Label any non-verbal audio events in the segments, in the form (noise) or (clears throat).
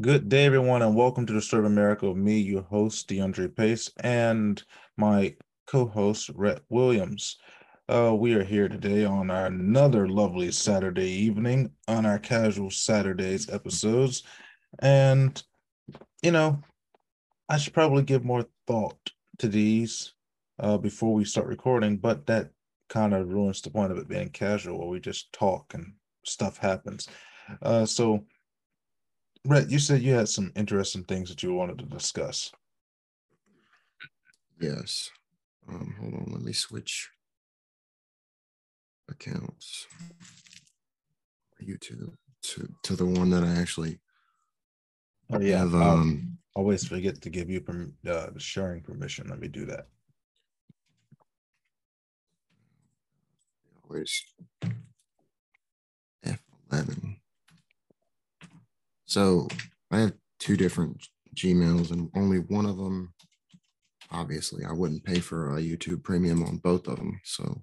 Good day, everyone, and welcome to of America with me, your host, DeAndre Pace, and my co-host, Rhett Williams. Uh, we are here today on our another lovely Saturday evening on our casual Saturdays episodes. And, you know, I should probably give more thought to these uh, before we start recording, but that kind of ruins the point of it being casual where we just talk and stuff happens. Uh, so, Rhett, you said you had some interesting things that you wanted to discuss. Yes. Um, hold on, let me switch accounts. YouTube to to the one that I actually Oh yeah, have. um, Um, always forget to give you perm- uh, sharing permission. Let me do that. where's F11? So I have two different Gmails, and only one of them. Obviously, I wouldn't pay for a YouTube Premium on both of them. So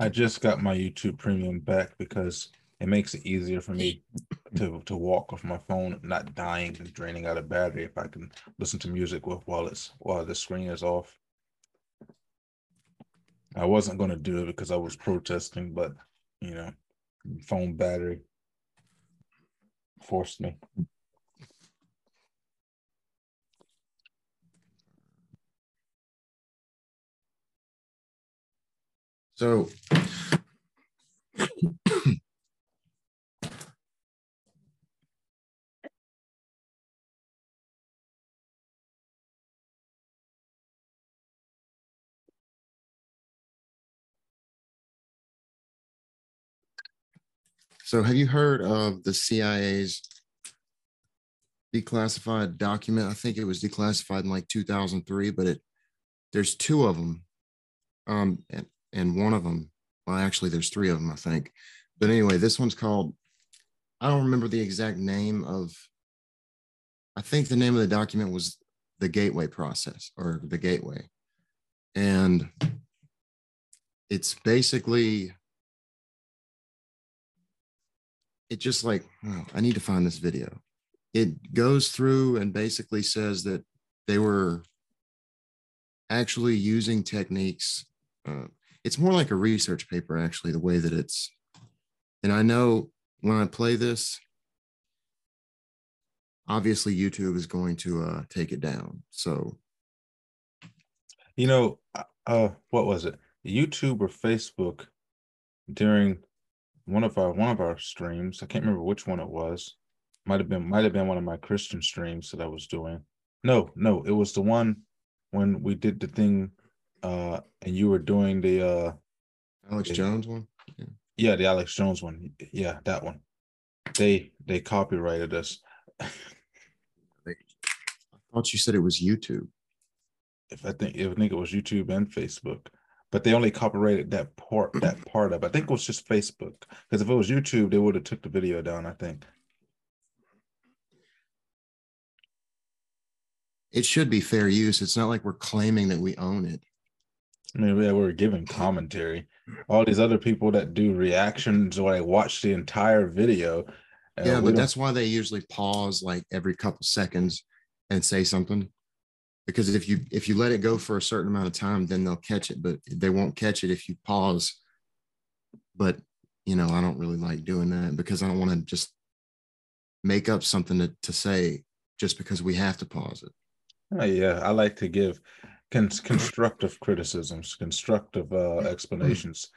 I just got my YouTube Premium back because it makes it easier for me to to walk with my phone, not dying and draining out of battery. If I can listen to music with while it's while the screen is off. I wasn't going to do it because I was protesting, but you know, phone battery forced me. So So have you heard of the CIA's declassified document? I think it was declassified in like 2003, but it there's two of them. Um, and, and one of them, well, actually, there's three of them, I think. But anyway, this one's called, I don't remember the exact name of, I think the name of the document was the gateway process or the gateway. And it's basically, it just like, oh, I need to find this video. It goes through and basically says that they were actually using techniques. Uh, it's more like a research paper, actually, the way that it's. And I know when I play this, obviously YouTube is going to uh, take it down. So You know, uh, what was it? YouTube or Facebook during one of our one of our streams. I can't remember which one it was. Might have been might have been one of my Christian streams that I was doing. No, no, it was the one when we did the thing uh and you were doing the uh Alex Yeah. Jones one. yeah, the Alex Jones one. Yeah, that one. They they copyrighted us. I thought you said it was YouTube. if I think if I think it was YouTube and Facebook, but they only copyrighted that part that part of. I think it was just Facebook because if it was YouTube, they would have took the video down. I think. It should be fair use. It's not like we're claiming that we own it. I mean, yeah, we're giving commentary. All these other people that do reactions or they watch the entire video. uh, yeah, but don't- that's why they usually pause like every couple seconds and say something. Because if you if you let it go for a certain amount of time, then they'll catch it, but they won't catch it if you pause. But you know, I don't really like doing that because I don't want to just make up something to, to say just because we have to pause it. Oh, yeah, I like to give con- constructive criticisms, constructive uh, explanations,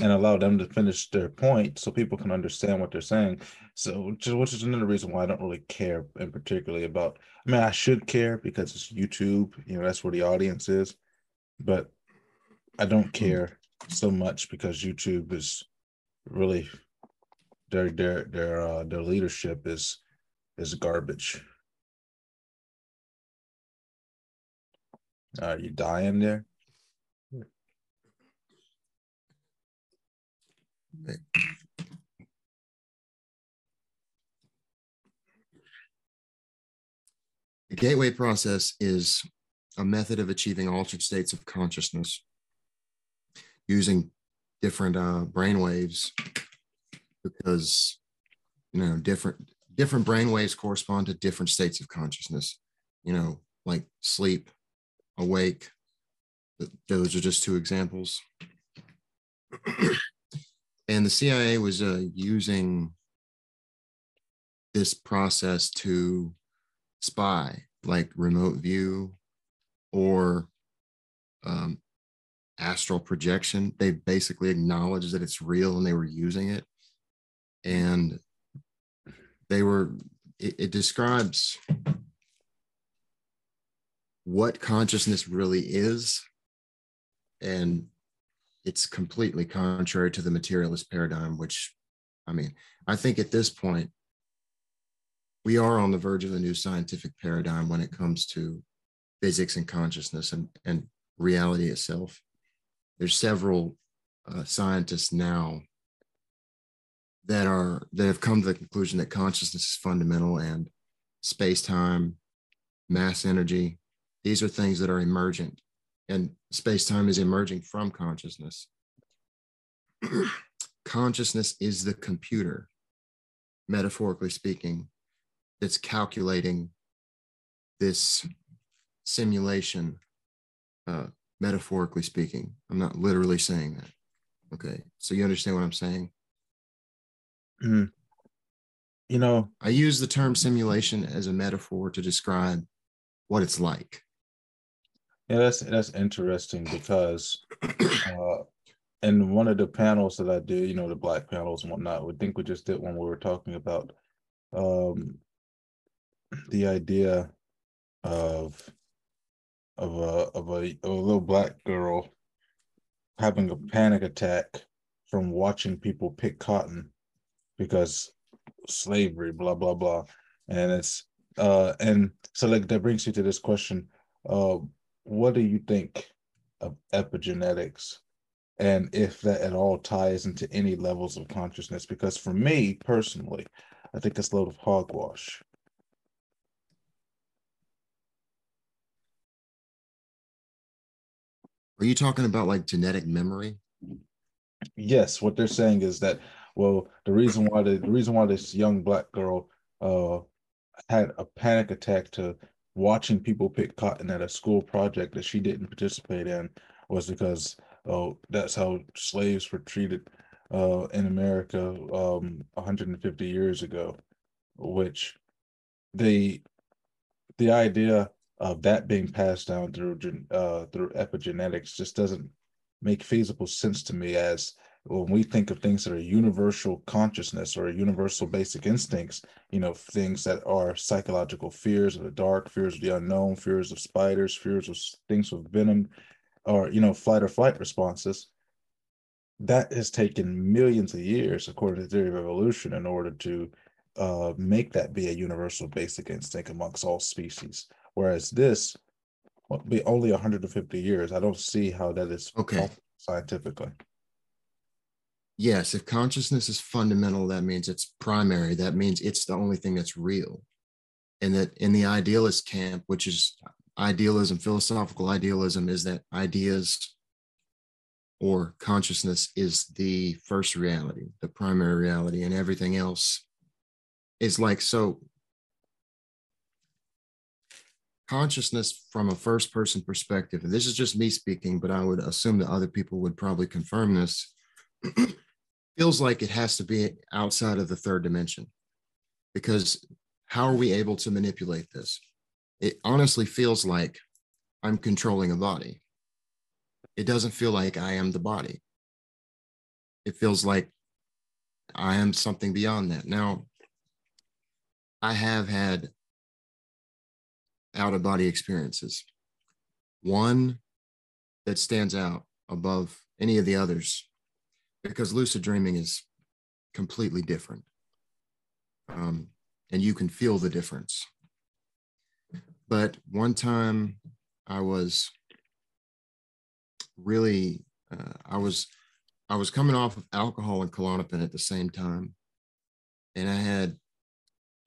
and allow them to finish their point so people can understand what they're saying. So, which is another reason why I don't really care in particularly about. I mean, I should care because it's YouTube. You know, that's where the audience is, but I don't care so much because YouTube is really their their their uh, their leadership is is garbage. Are you dying there? The gateway process is a method of achieving altered states of consciousness using different uh, brain waves because you know different different brain waves correspond to different states of consciousness. You know, like sleep, awake. Those are just two examples. And the CIA was uh, using this process to spy, like remote view or um, astral projection. They basically acknowledged that it's real and they were using it. And they were, it, it describes what consciousness really is. And it's completely contrary to the materialist paradigm, which, I mean, I think at this point, we are on the verge of a new scientific paradigm when it comes to physics and consciousness and, and reality itself. There's several uh, scientists now that are that have come to the conclusion that consciousness is fundamental and space-time, mass energy, these are things that are emergent and space-time is emerging from consciousness. (clears throat) consciousness is the computer, metaphorically speaking, that's calculating this simulation, uh, metaphorically speaking. I'm not literally saying that. Okay. So you understand what I'm saying? Mm. You know, I use the term simulation as a metaphor to describe what it's like. Yeah, that's that's interesting because uh, in one of the panels that I did, you know, the black panels and whatnot, we think we just did when we were talking about um, the idea of of a of a, of a little black girl having a panic attack from watching people pick cotton because slavery, blah blah blah, and it's uh and so like that brings you to this question: uh, what do you think of epigenetics, and if that at all ties into any levels of consciousness? Because for me personally, I think it's a load of hogwash. Are you talking about like genetic memory? Yes, what they're saying is that well, the reason why the, the reason why this young black girl uh had a panic attack to watching people pick cotton at a school project that she didn't participate in was because oh that's how slaves were treated uh in America um 150 years ago, which the the idea of that being passed down through uh, through epigenetics just doesn't make feasible sense to me as when we think of things that are universal consciousness or universal basic instincts, you know, things that are psychological fears of the dark, fears of the unknown, fears of spiders, fears of things with venom, or, you know, flight or flight responses, that has taken millions of years, according to the theory of evolution, in order to uh, make that be a universal basic instinct amongst all species. Whereas this will be only 150 years. I don't see how that is okay scientifically. Yes, if consciousness is fundamental, that means it's primary. That means it's the only thing that's real. And that in the idealist camp, which is idealism, philosophical idealism, is that ideas or consciousness is the first reality, the primary reality, and everything else is like so consciousness from a first person perspective, and this is just me speaking, but I would assume that other people would probably confirm this, (clears throat) feels like it has to be outside of the third dimension. Because how are we able to manipulate this? It honestly feels like I'm controlling a body. It doesn't feel like I am the body. It feels like I am something beyond that. Now, I have had out of body experiences. One that stands out above any of the others because lucid dreaming is completely different. Um, and you can feel the difference. But one time I was really, uh, I was, I was coming off of alcohol and Klonopin at the same time. And I had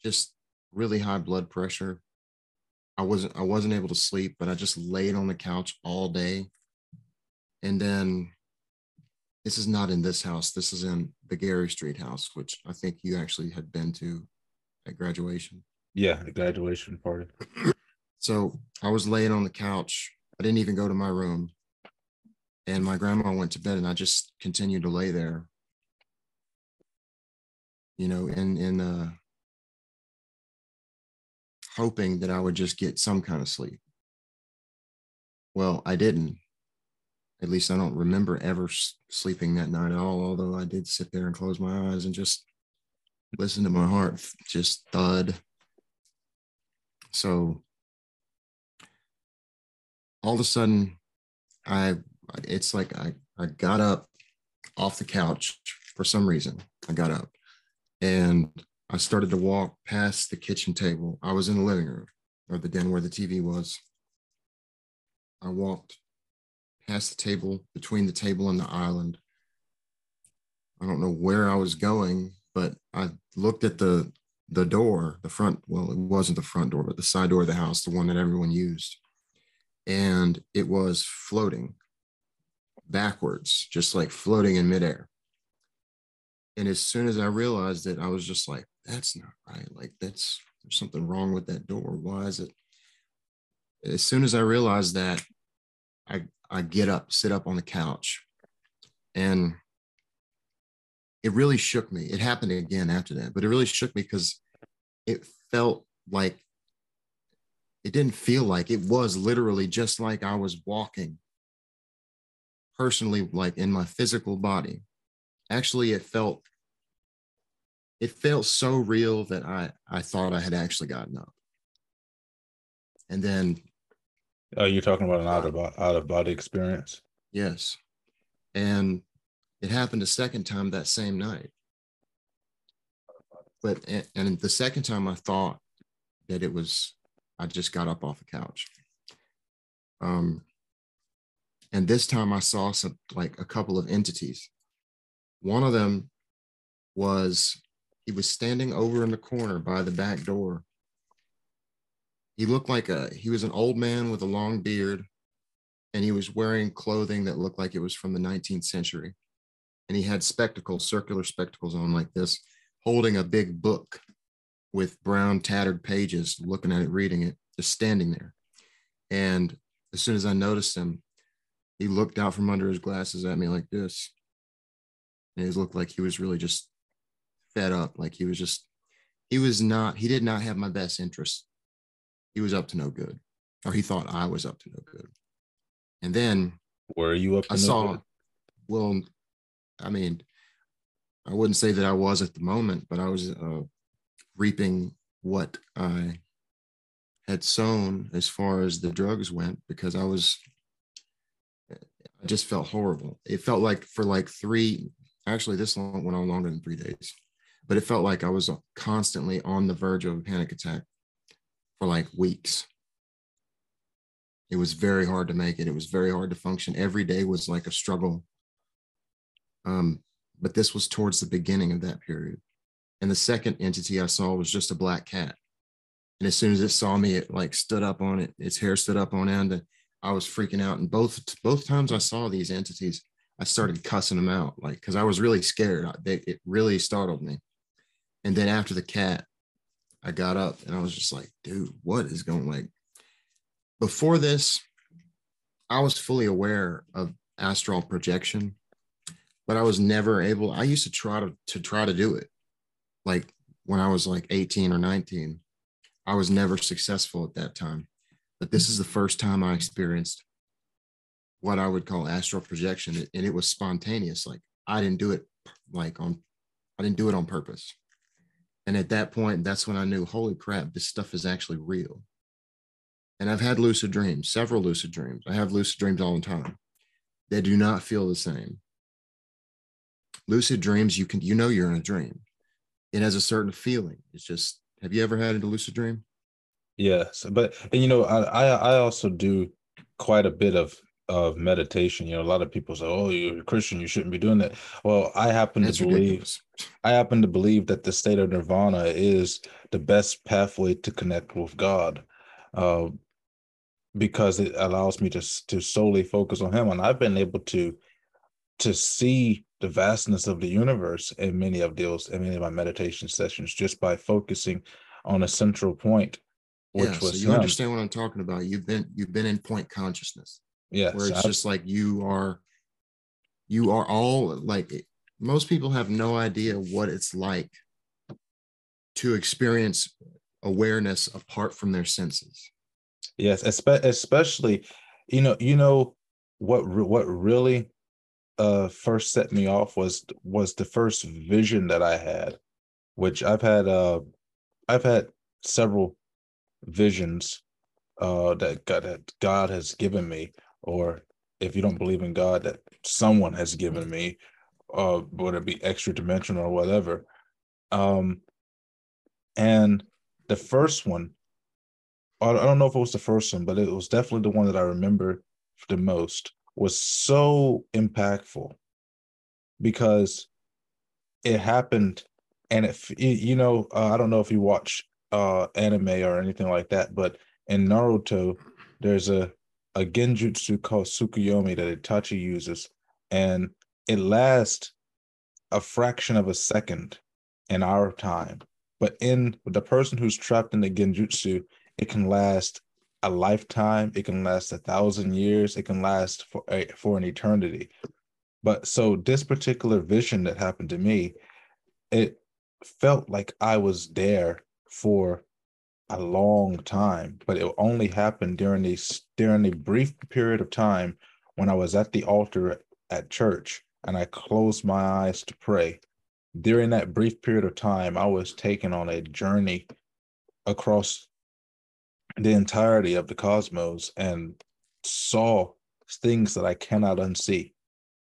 just really high blood pressure I wasn't I wasn't able to sleep, but I just laid on the couch all day. And then this is not in this house. This is in the Gary Street house, which I think you actually had been to at graduation. Yeah, the graduation party. (clears throat) So I was laying on the couch. I didn't even go to my room. And my grandma went to bed and I just continued to lay there. You know, in in uh hoping that I would just get some kind of sleep. Well, I didn't. At least I don't remember ever sleeping that night at all, although I did sit there and close my eyes and just listen to my heart just thud. So all of a sudden, I it's like I, I got up off the couch for some reason. I got up and I started to walk past the kitchen table. I was in the living room or the den where the TV was. I walked past the table, between the table and the island. I don't know where I was going, but I looked at the the door, the front, well, it wasn't the front door, but the side door of the house, the one that everyone used. And it was floating backwards, just like floating in midair. And as soon as I realized it, I was just like, that's not right. Like, that's there's something wrong with that door. Why is it? As soon as I realized that, I I get up, sit up on the couch, and it really shook me. It happened again after that, but it really shook me because it felt like it didn't feel like it was literally just like I was walking personally, like in my physical body. Actually, it felt it felt so real that I I thought I had actually gotten up. And then Oh, you're talking about an out of out of body experience. Yes, and it happened a second time that same night. But and the second time I thought that it was, I just got up off the couch. Um, and this time I saw some like a couple of entities. One of them was he was standing over in the corner by the back door he looked like a he was an old man with a long beard and he was wearing clothing that looked like it was from the 19th century. And he had spectacles circular spectacles on like this holding a big book with brown tattered pages looking at it reading it just standing there. And as soon as i noticed him he looked out from under his glasses at me like this. And it looked like he was really just fed up like he was just he was not he did not have my best interest he was up to no good, or he thought I was up to no good. And then were you up? I no saw. Good? Well, I mean, I wouldn't say that I was at the moment, but I was uh, reaping what I had sown as far as the drugs went because I was. I just felt horrible. It felt like for like three, actually, this long went on longer than three days, but it felt like I was constantly on the verge of a panic attack for like weeks. It was very hard to make it. It was very hard to function. Every day was like a struggle. Um, but this was towards the beginning of that period. And the second entity I saw was just a black cat. And as soon as it saw me, it like stood up on it. Its hair stood up on end. And I was freaking out. And both both times I saw these entities, I started cussing them out, like because I was really scared. I, They, it really startled me. And then after the cat, I got up and I was just like, dude, what is going like before this? I was fully aware of astral projection, but I was never able. I used to try to, to try to do it. Like when I was like 18 or 19, I was never successful at that time. But this is the first time I experienced what I would call astral projection. And it was spontaneous. Like I didn't do it like on, I didn't do it on purpose. And at that point, that's when I knew, holy crap, this stuff is actually real. And I've had lucid dreams, several lucid dreams. I have lucid dreams all the time. They do not feel the same. Lucid dreams, you can you know you're in a dream. It has a certain feeling. It's just, have you ever had a lucid dream? Yes, but and you know, I I also do quite a bit of of meditation. You know, a lot of people say, "Oh, you're a Christian, you shouldn't be doing that." Well, I happen That's to believe ridiculous. I happen to believe that the state of nirvana is the best pathway to connect with God, uh, because it allows me to to solely focus on Him, and I've been able to to see the vastness of the universe in many of those in many of my meditation sessions just by focusing on a central point which yeah, was so you him. understand what I'm talking about. You've been you've been in point consciousness yes where it's I've- just like you are you are all like most people have no idea what it's like to experience awareness apart from their senses. Yes, espe- especially, you know, you know what what really uh first set me off was was the first vision that I had, which I've had uh I've had several visions uh that God that God has given me, or if you don't believe in God, that someone has given me, uh whether it be extra dimensional or whatever. Um and the first one I I don't know if it was the first one, but it was definitely the one that I remember the most. Was so impactful because it happened, and if you know uh, I don't know if you watch uh anime or anything like that, but in Naruto there's a a genjutsu called Tsukuyomi that Itachi uses, and it lasts a fraction of a second in our time, but in the person who's trapped in the genjutsu it can last a lifetime it can last a thousand years it can last for a, for an eternity. But so this particular vision that happened to me it felt like i was there for a long time but it only happened during these during a brief period of time when i was at the altar at church and i closed my eyes to pray during that brief period of time i was taken on a journey across the entirety of the cosmos and saw things that I cannot unsee.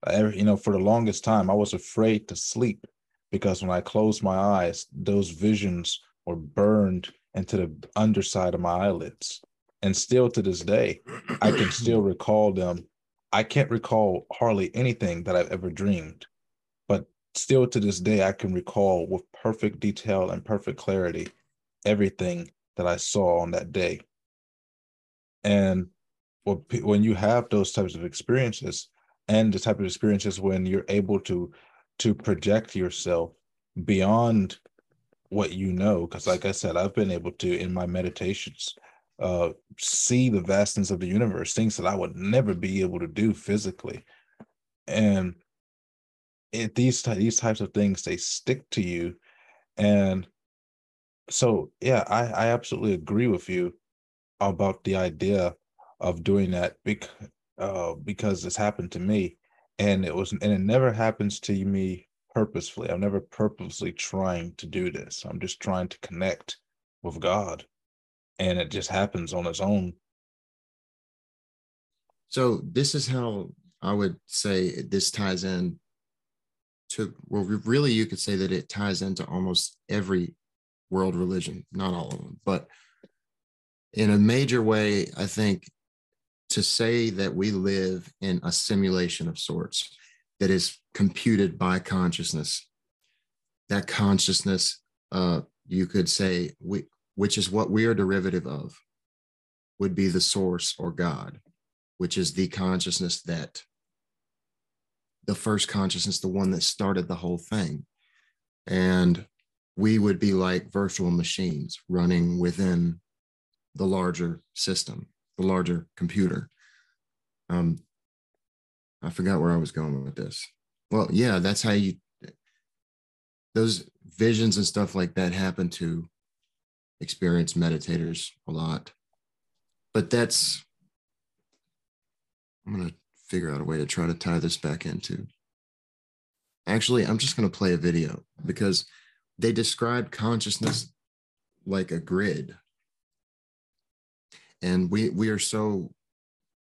I, you know, for the longest time, I was afraid to sleep because when I closed my eyes, those visions were burned into the underside of my eyelids. And still to this day, I can (clears throat) still recall them. I can't recall hardly anything that I've ever dreamed, but still to this day, I can recall with perfect detail and perfect clarity everything that I saw on that day. And when when you have those types of experiences, and the type of experiences when you're able to to project yourself beyond what you know, because like I said, I've been able to in my meditations uh see the vastness of the universe, things that I would never be able to do physically. And it, these these types of things they stick to you and so yeah i i absolutely agree with you about the idea of doing that because uh because it's happened to me and it was and it never happens to me purposefully. I'm never purposely trying to do this. I'm just trying to connect with god and it just happens on its own. So this is how I would say this ties in to well, really you could say that it ties into almost every world religion, not all of them, but in a major way, I think to say that we live in a simulation of sorts that is computed by consciousness, that consciousness, uh, you could say, we, which is what we are derivative of, would be the source or God, which is the consciousness that the first consciousness, the one that started the whole thing. And we would be like virtual machines running within the larger system, the larger computer. Um, I forgot where I was going with this. Well, yeah, that's how you, those visions and stuff like that happen to experienced meditators a lot. But that's, I'm to figure out a way to try to tie this back into. Actually, I'm just to play a video because they describe consciousness like a grid. And we we are so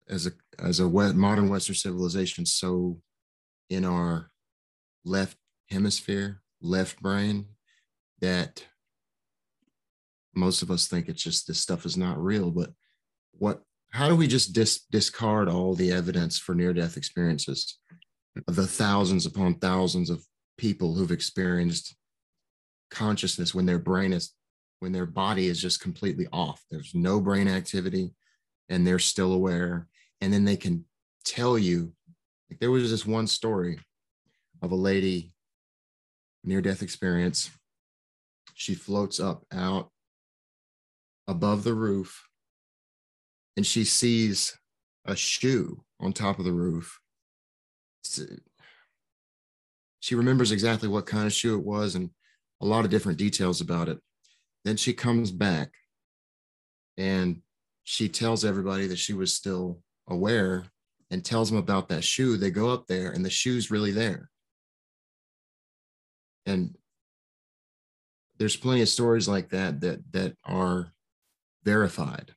as a as a modern Western civilization so in our left hemisphere, left brain, that most of us think it's just this stuff is not real. But what how do we just dis- discard all the evidence for near death experiences of the thousands upon thousands of people who've experienced consciousness when their brain is when their body is just completely off there's no brain activity and they're still aware and then they can tell you Like there was this one story of a lady near death experience. She floats up out above the roof and she sees a shoe on top of the roof. She remembers exactly what kind of shoe it was and a lot of different details about it. Then she comes back and she tells everybody that she was still aware and tells them about that shoe. They go up there and the shoe's really there. And there's plenty of stories like that that that are verified.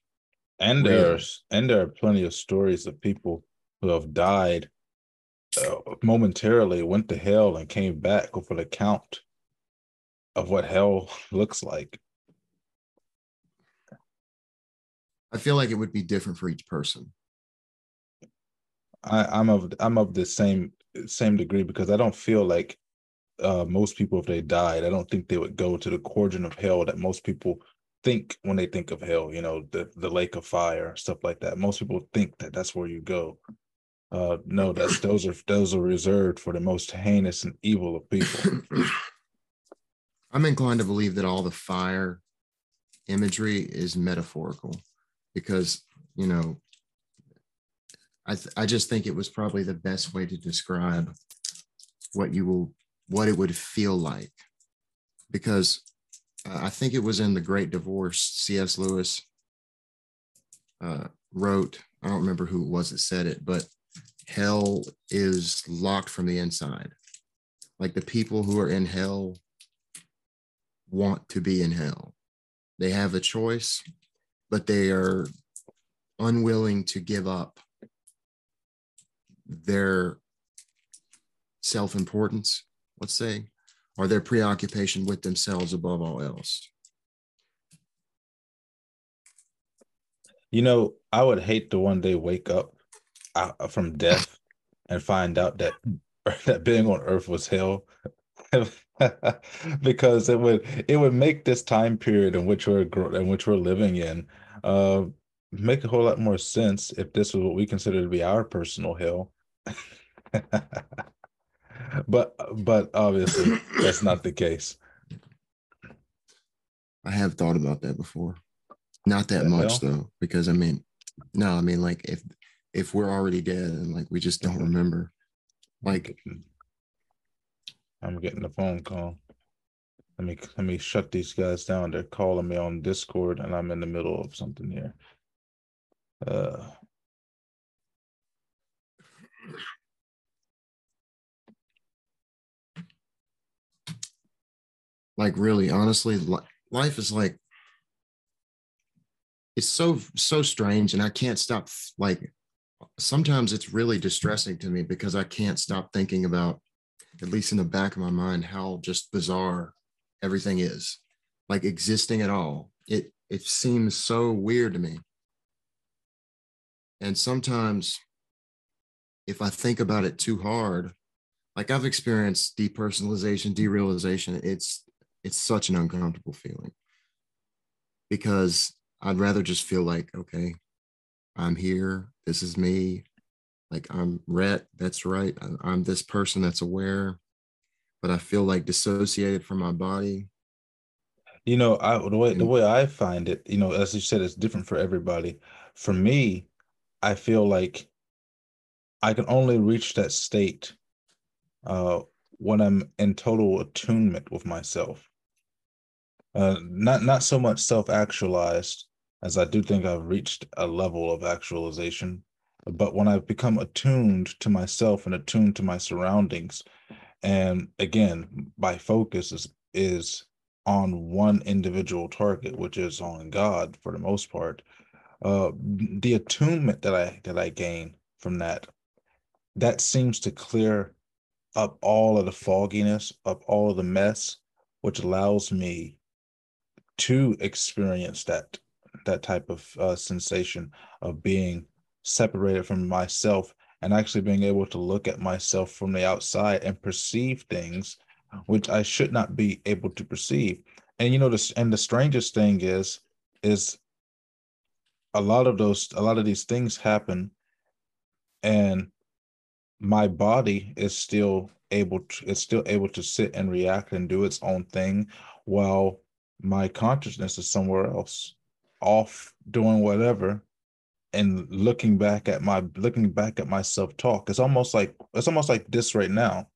And there's and there are plenty of stories of people who have died uh, momentarily, went to hell, and came back with an account of what hell (laughs) looks like. I feel like it would be different for each person. I, I'm of I'm of the same same degree because I don't feel like uh, most people, if they died, I don't think they would go to the cauldron of hell that most people think when they think of hell. You know, the the lake of fire, stuff like that. Most people think that that's where you go. Uh, no, that's (coughs) those are those are reserved for the most heinous and evil of people. (coughs) I'm inclined to believe that all the fire imagery is metaphorical because you know I, th- I just think it was probably the best way to describe what you will what it would feel like. Because uh, i think it was in the great divorce cs lewis uh, wrote i don't remember who it was that said it but hell is locked from the inside. Like the people who are in hell want to be in hell. They have a choice but they are unwilling to give up their self importance, let's say, or their preoccupation with themselves above all else. You know, I would hate to one day wake up from death and find out that (laughs) that being on Earth was hell, (laughs) because it would it would make this time period in which we're in which we're living in uh, make a whole lot more sense if this was what we consider to be our personal hell (laughs) but but obviously that's not the case. I have thought about that before. Not that much though, because I mean, no, I mean like if if we're already dead and like we just don't remember, like I'm getting a phone call. Let me let me shut these guys down. They're calling me on Discord and I'm in the middle of something here. Uh like really honestly life is like it's so so strange and i can't stop like sometimes it's really distressing to me because i can't stop thinking about at least in the back of my mind how just bizarre everything is like existing at all. It it seems so weird to me. And sometimes if i think about it too hard like i've experienced depersonalization derealization it's it's such an uncomfortable feeling because I'd rather just feel like, okay, I'm here. This is me. Like I'm Rhett. That's right. I'm this person that's aware, but I feel like dissociated from my body. You know, I the way the way I find it, you know, as you said, it's different for everybody. For me, I feel like I can only reach that state uh, when I'm in total attunement with myself uh, not not so much self-actualized as I do think I've reached a level of actualization, but when I've become attuned to myself and attuned to my surroundings, and again, my focus is is on one individual target, which is on God for the most part. Uh, the attunement that I that I gain from that, that seems to clear up all of the fogginess, up all of the mess, which allows me to experience that that type of uh, sensation of being separated from myself and actually being able to look at myself from the outside and perceive things which I should not be able to perceive. And you know this and the strangest thing is is a lot of those a lot of these things happen and my body is still able to it's still able to sit and react and do its own thing while my consciousness is somewhere else off doing whatever and looking back at my looking back at my self-talk. It's almost like it's almost like this right now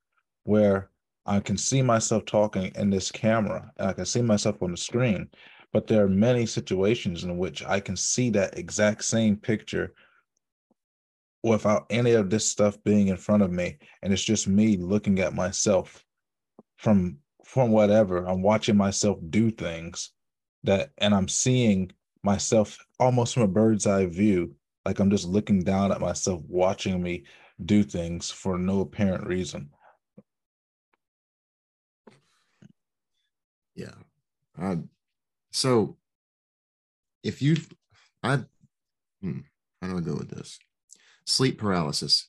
where i can see myself talking in this camera and i can see myself on the screen but there are many situations in which i can see that exact same picture without any of this stuff being in front of me. And it's just me looking at myself from from whatever. I'm watching myself do things that and i'm seeing myself almost from a bird's eye view. Like i'm just looking down at myself watching me do things for no apparent reason. Yeah. Uh, so if you i hmm, how do i go with this sleep paralysis.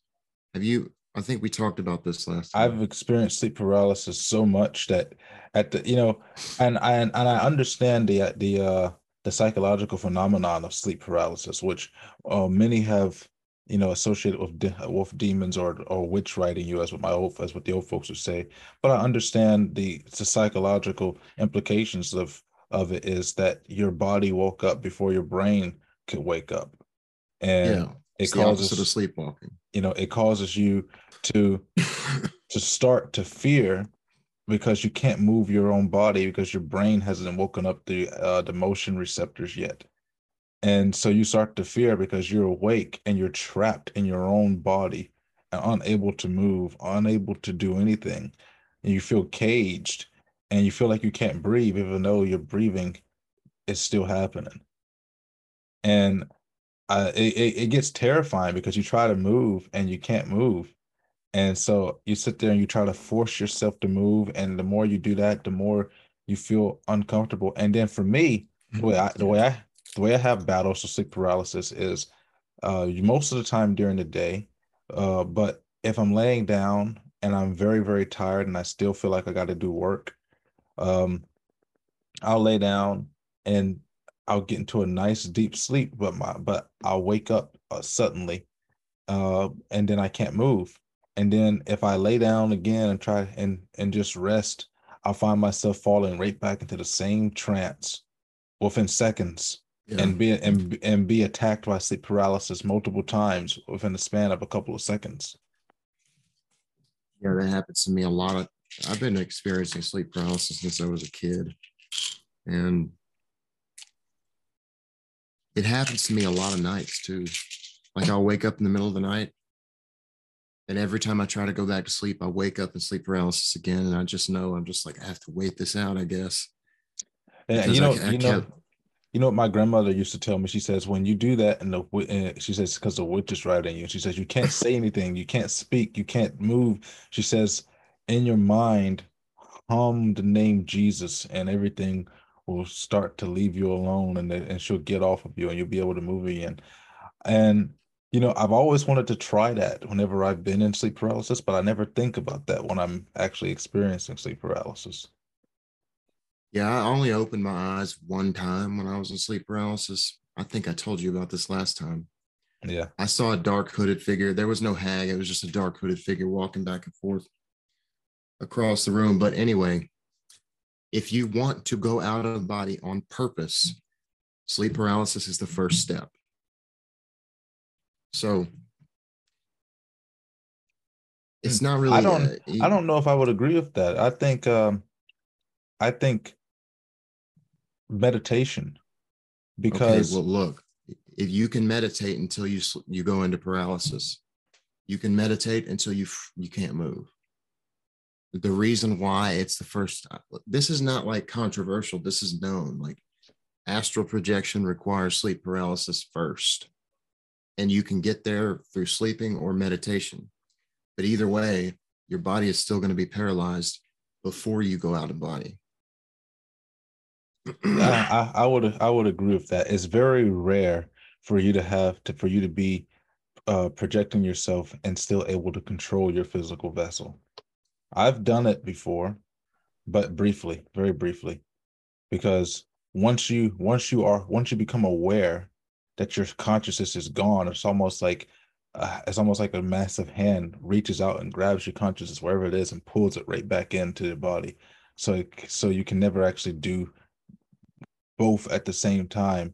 Have you? I think we talked about this last. Time. I've experienced sleep paralysis so much that at the you know, and I and, and I understand the the uh the psychological phenomenon of sleep paralysis, which uh, many have you know associated with de- with demons or or witch writing you as what my old as what the old folks would say. But I understand the the psychological implications of of it is that your body woke up before your brain could wake up, and yeah it it's causes the sleepwalking. You know, it causes you to to start to fear because you can't move your own body because your brain hasn't woken up the uh, the motion receptors yet. And so you start to fear because you're awake and you're trapped in your own body and unable to move, unable to do anything. And you feel caged and you feel like you can't breathe, even though your breathing is still happening. And uh, it, it gets terrifying because you try to move and you can't move. And so you sit there and you try to force yourself to move. And the more you do that, the more you feel uncomfortable. And then for me, the way I the way I the way I have battles with sleep paralysis is uh most of the time during the day. Uh, but if I'm laying down and I'm very, very tired and I still feel like I got to do work, um, I'll lay down and I'll get into a nice deep sleep, but my but I'll wake up uh, suddenly, uh, and then I can't move. And then if I lay down again and try and and just rest, I'll find myself falling right back into the same trance within seconds, yeah. and be and and be attacked by sleep paralysis multiple times within the span of a couple of seconds. Yeah, that happens to me a lot. Of, I've been experiencing sleep paralysis since I was a kid, and it happens to me a lot of nights too. Like I'll wake up in the middle of the night, and every time I try to go back to sleep, I wake up in sleep paralysis again, and I just know I'm just like I have to wait this out, I guess. Yeah, you know, I, I you know, you know what my grandmother used to tell me. She says when you do that, and the and she says because the witch is writing you. She says you can't say anything, you can't speak, you can't move. She says in your mind, hum the name Jesus, and everything will start to leave you alone and, and she'll get off of you and you'll be able to move again. And, you know, I've always wanted to try that whenever I've been in sleep paralysis, but I never think about that when I'm actually experiencing sleep paralysis. Yeah, I only opened my eyes one time when I was in sleep paralysis. I think I told you about this last time. Yeah. I saw a dark hooded figure. There was no hag, it was just a dark hooded figure walking back and forth across the room. But anyway, if you want to go out of body on purpose, sleep paralysis is the first step. So it's not really. I don't. I don't know if I would agree with that. I think. Um, I think meditation, because okay, well, look, if you can meditate until you you go into paralysis, you can meditate until you you can't move the reason why it's the first uh, this is not like controversial this is known like astral projection requires sleep paralysis first and you can get there through sleeping or meditation but either way your body is still going to be paralyzed before you go out of body (clears throat) I, I would I would agree with that. It's very rare for you to have to for you to be uh, projecting yourself and still able to control your physical vessel. I've done it before, but briefly, very briefly, because once you once you are once you become aware that your consciousness is gone, it's almost like uh, it's almost like a massive hand reaches out and grabs your consciousness wherever it is and pulls it right back into the body. So so you can never actually do both at the same time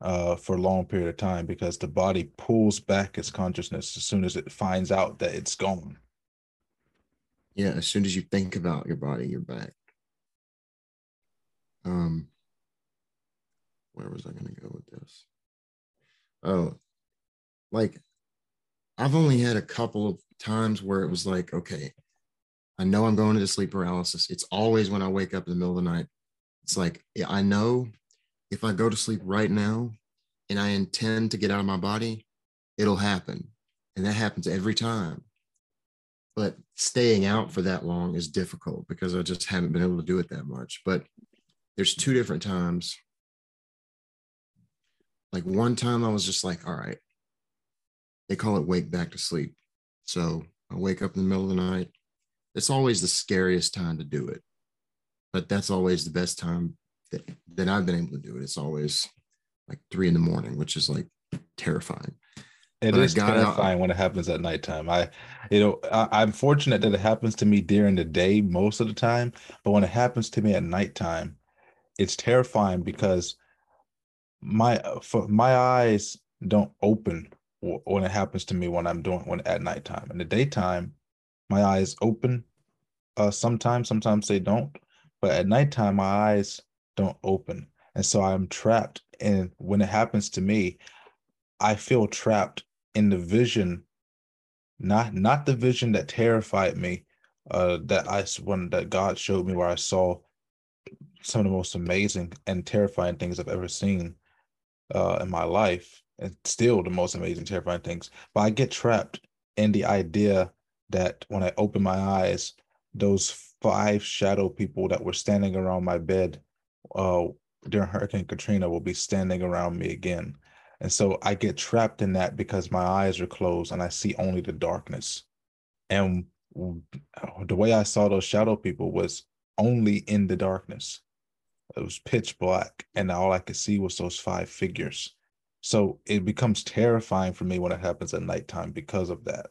uh, for a long period of time because the body pulls back its consciousness as soon as it finds out that it's gone. Yeah, as soon as you think about your body, you're back. Um, where was I going to go with this? Oh, like I've only had a couple of times where it was like, okay, I know I'm going into sleep paralysis. It's always when I wake up in the middle of the night. It's like, yeah, I know if I go to sleep right now and I intend to get out of my body, it'll happen. And that happens every time. But staying out for that long is difficult because I just haven't been able to do it that much. But there's two different times. Like one time I was just like, all right, they call it wake back to sleep. So I wake up in the middle of the night. It's always the scariest time to do it, but that's always the best time that, that I've been able to do it. It's always like three in the morning, which is like terrifying. It but is terrifying out. when it happens at nighttime. I, you know, I, am fortunate that it happens to me during the day most of the time, but when it happens to me at nighttime, it's terrifying because my for my eyes don't open when it happens to me when I'm doing when at nighttime. In the daytime, my eyes open. Uh, sometimes, sometimes they don't, but at nighttime, my eyes don't open, and so I'm trapped. And when it happens to me, I feel trapped in the vision, not not the vision that terrified me, uh, that I when that God showed me where I saw some of the most amazing and terrifying things I've ever seen uh, in my life and still the most amazing, terrifying things. But I get trapped in the idea that when I open my eyes, those five shadow people that were standing around my bed uh, during Hurricane Katrina will be standing around me again. And so I get trapped in that because my eyes are closed and I see only the darkness. And oh, the way I saw those shadow people was only in the darkness. It was pitch black, and all I could see was those five figures. So it becomes terrifying for me when it happens at nighttime because of that.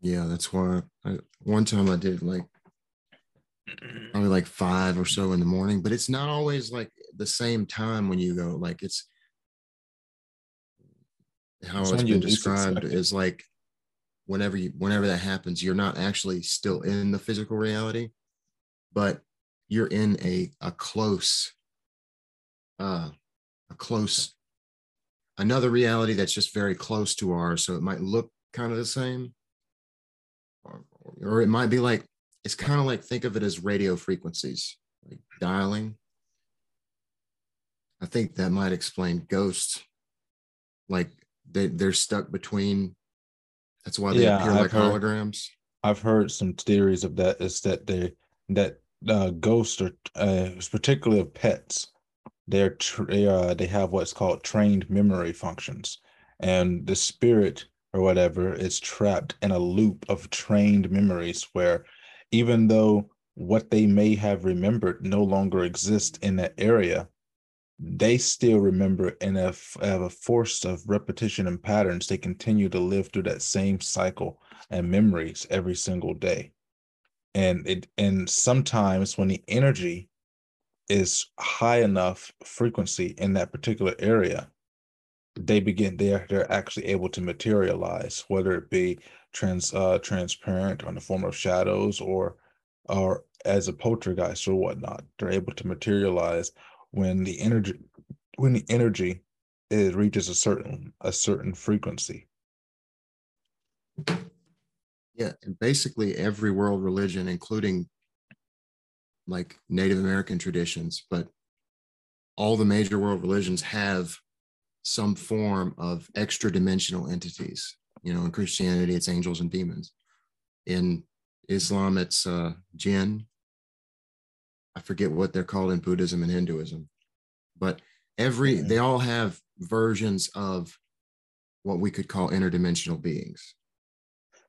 Yeah, that's why I, one time I did like probably like five or so in the morning, but it's not always like the same time when you go. Like it's how it's, it's been described is like whenever you whenever that happens, you're not actually still in the physical reality, but you're in a a close uh, a close another reality that's just very close to ours so it might look kind of the same or, or it might be like it's kind of like think of it as radio frequencies like dialing i think that might explain ghosts. Like they, they're stuck between that's why they yeah, appear I've like heard, holograms. I've heard some theories of that is that they that uh, ghosts are uh, particularly of pets. They're tra- they, uh, they have what's called trained memory functions. And the spirit or whatever is trapped in a loop of trained memories where even though what they may have remembered no longer exists in that area they still remember and have, have a force of repetition and patterns they continue to live through that same cycle and memories every single day and it and sometimes when the energy is high enough frequency in that particular area, they begin they're they're actually able to materialize, whether it be trans uh, transparent or in the form of shadows or or as a poltergeist or whatnot. They're able to materialize when the energy when the energy it reaches a certain a certain frequency. Yeah, and basically every world religion, including like Native American traditions, but all the major world religions have some form of extra dimensional entities. You know, in Christianity, it's angels and demons. In Islam, it's uh, jinn. I forget what they're called in Buddhism and Hinduism, but every they all have versions of what we could call interdimensional beings.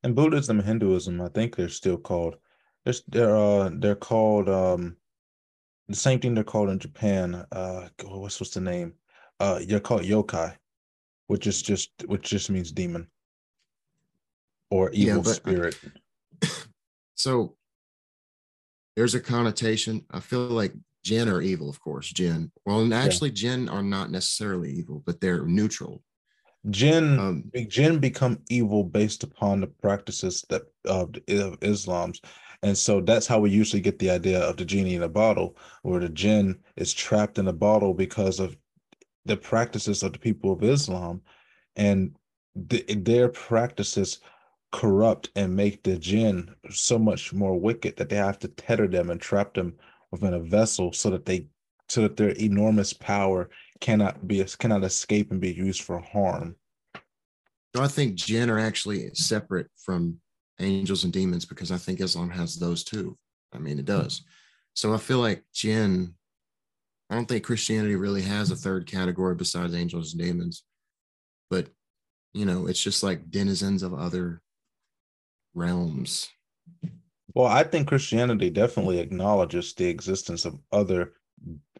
In Buddhism and Hinduism, I think they're still called they're they're uh they're called um the same thing they're called in Japan. Uh, what's what's the name? Uh, you're called yokai. which is just which just means demon or evil yeah, spirit. (coughs) so there's a connotation. I feel like jinn are evil, of course. Jinn. Well, and actually, yeah. jinn are not necessarily evil, but they're neutral. Jinn, um, jinn become evil based upon the practices that of, of Islam's, and so that's how we usually get the idea of the genie in a bottle, where the jinn is trapped in a bottle because of the practices of the people of Islam, and the, their practices corrupt and make the jinn so much more wicked that they have to tether them and trap them within a vessel so that they so that their enormous power cannot be cannot escape and be used for harm. So I think jinn are actually separate from angels and demons because I think Islam has those too. I mean, it does. So I feel like jinn. I don't think Christianity really has a third category besides angels and demons, but you know, it's just like denizens of other realms. Well, I think Christianity definitely acknowledges the existence of other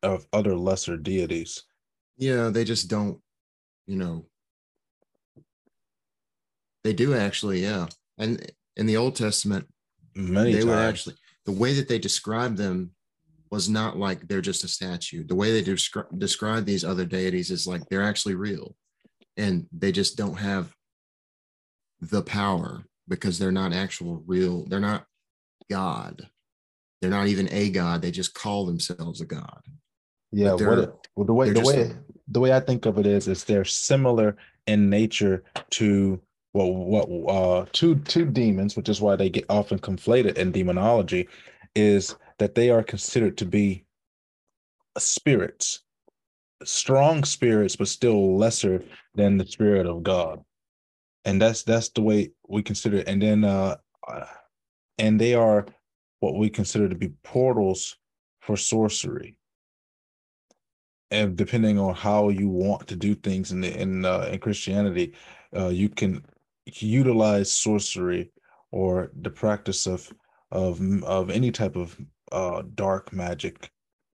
of other lesser deities. Yeah, they just don't, you know. They do actually, yeah. And in the Old Testament, many they times. would actually the way that they describe them was not like they're just a statue. The way they descri- describe these other deities is like they're actually real, and they just don't have the power because they're not actual real, they're not God. They're not even a God. They just call themselves a God. Yeah, what it, well, the way the way a, the way I think of it is is they're similar in nature to well what uh two two demons, which is why they get often conflated in demonology, is that they are considered to be spirits, strong spirits, but still lesser than the spirit of God and that's that's the way we consider it. And then uh, and they are what we consider to be portals for sorcery. And depending on how you want to do things in the in uh, in Christianity, uh, you can utilize sorcery or the practice of of of any type of uh, dark magic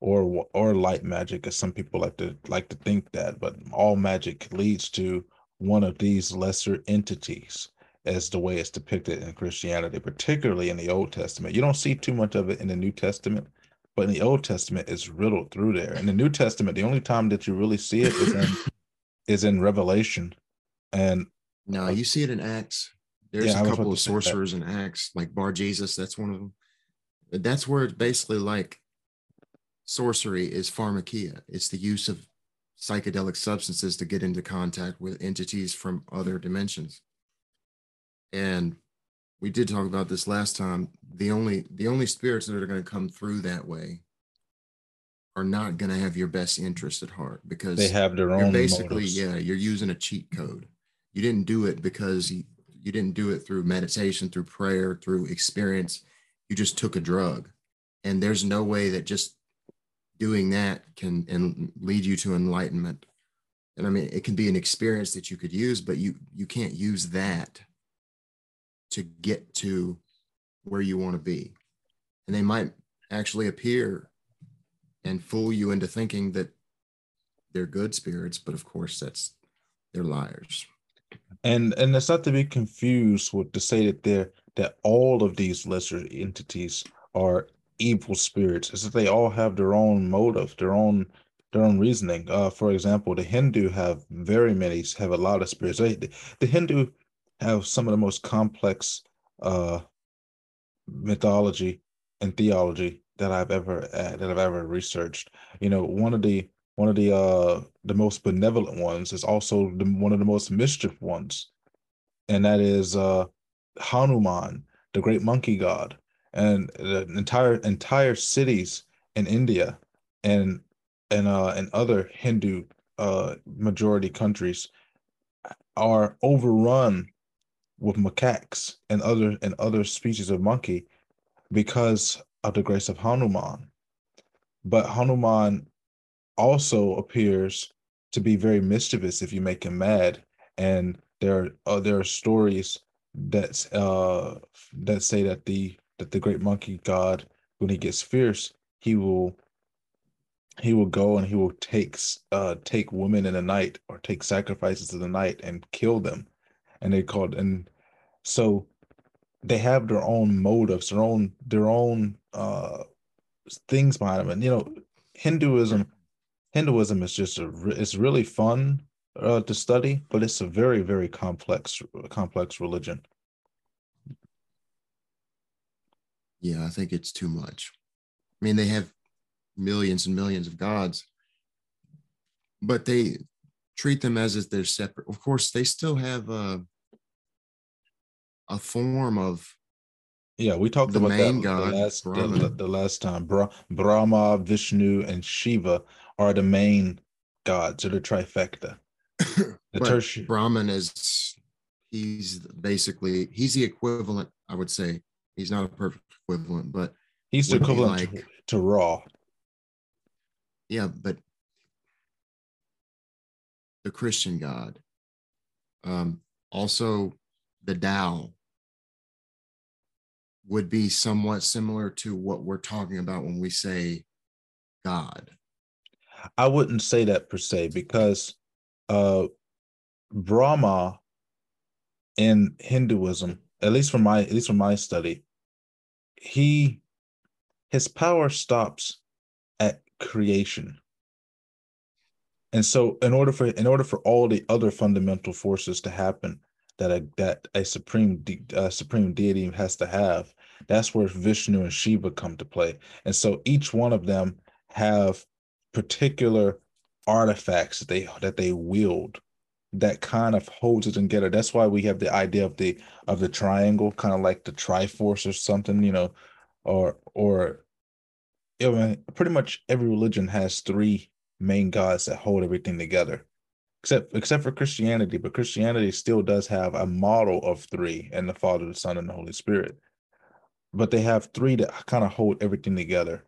or or light magic, as some people like to like to think that. But all magic leads to one of these lesser entities as the way it's depicted in Christianity, particularly in the Old Testament. You don't see too much of it in the New Testament, but in the Old Testament, it's riddled through there. In the New Testament, the only time that you really see it is in (laughs) is in Revelation, and no, you see it in Acts. There's yeah, a couple of sorcerers in Acts, like Bar Jesus. That's one of them. That's where it's basically like sorcery is pharmakeia. It's the use of psychedelic substances to get into contact with entities from other dimensions. And we did talk about this last time. The only the only spirits that are going to come through that way are not going to have your best interest at heart because they have their own basically motives. yeah you're using a cheat code you didn't do it because you, you didn't do it through meditation through prayer through experience you just took a drug and there's no way that just doing that can and lead you to enlightenment. And i mean it can be an experience that you could use but you you can't use that to get to where you want to be. And they might actually appear and fool you into thinking that they're good spirits but of course that's they're liars. And and it's not to be confused with to say that they're that all of these lesser entities are evil spirits is that they all have their own motive, their own their own reasoning. Uh, for example, the Hindu have very many have a lot of spirits. They, the Hindu have some of the most complex uh, mythology and theology that I've ever uh, that I've ever researched. You know, one of the one of the uh the most benevolent ones is also the, one of the most mischief ones, and that is uh Hanuman, the great monkey god and the entire entire cities in India and and uh and other Hindu uh majority countries are overrun with macaques and other and other species of monkey because of the grace of Hanuman. But Hanuman also appears to be very mischievous if you make him mad. And there are uh, there are stories that uh that say that the that the great monkey god, when he gets fierce, he will he will go and he will take uh take women in the night or take sacrifices in the night and kill them. And they called and so they have their own motives their own their own uh things behind them. And you know hinduism hinduism is just a it's really fun uh, to study but it's a very very complex complex religion yeah i think it's too much i mean they have millions and millions of gods, but they treat them as if they're separate. Of course, they still have a, a form of yeah, we talked about that God, the last the, the, last time. Bra- Brahma, Vishnu, and Shiva are the main gods, or the trifecta. (coughs) The tertiary Brahman is he's basically he's the equivalent. I would say he's not a perfect equivalent, but he's the equivalent like, to, to Ra yeah, but the Christian God, um, also the Tao would be somewhat similar to what we're talking about when we say God. I wouldn't say that per se because uh, Brahma in Hinduism, at least from my at least from my study, he his power stops at creation. And so in order for in order for all the other fundamental forces to happen that a that a supreme de, supreme deity has to have, that's where Vishnu and Shiva come to play. And so each one of them have particular artifacts that they that they wield that kind of holds it together. That's why we have the idea of the of the triangle, kind of like the Triforce or something, you know, or or yeah, man, pretty much every religion has three main gods that hold everything together, except except for Christianity. But Christianity still does have a model of three, and the Father, the Son, and the Holy Spirit. But they have three that kind of hold everything together.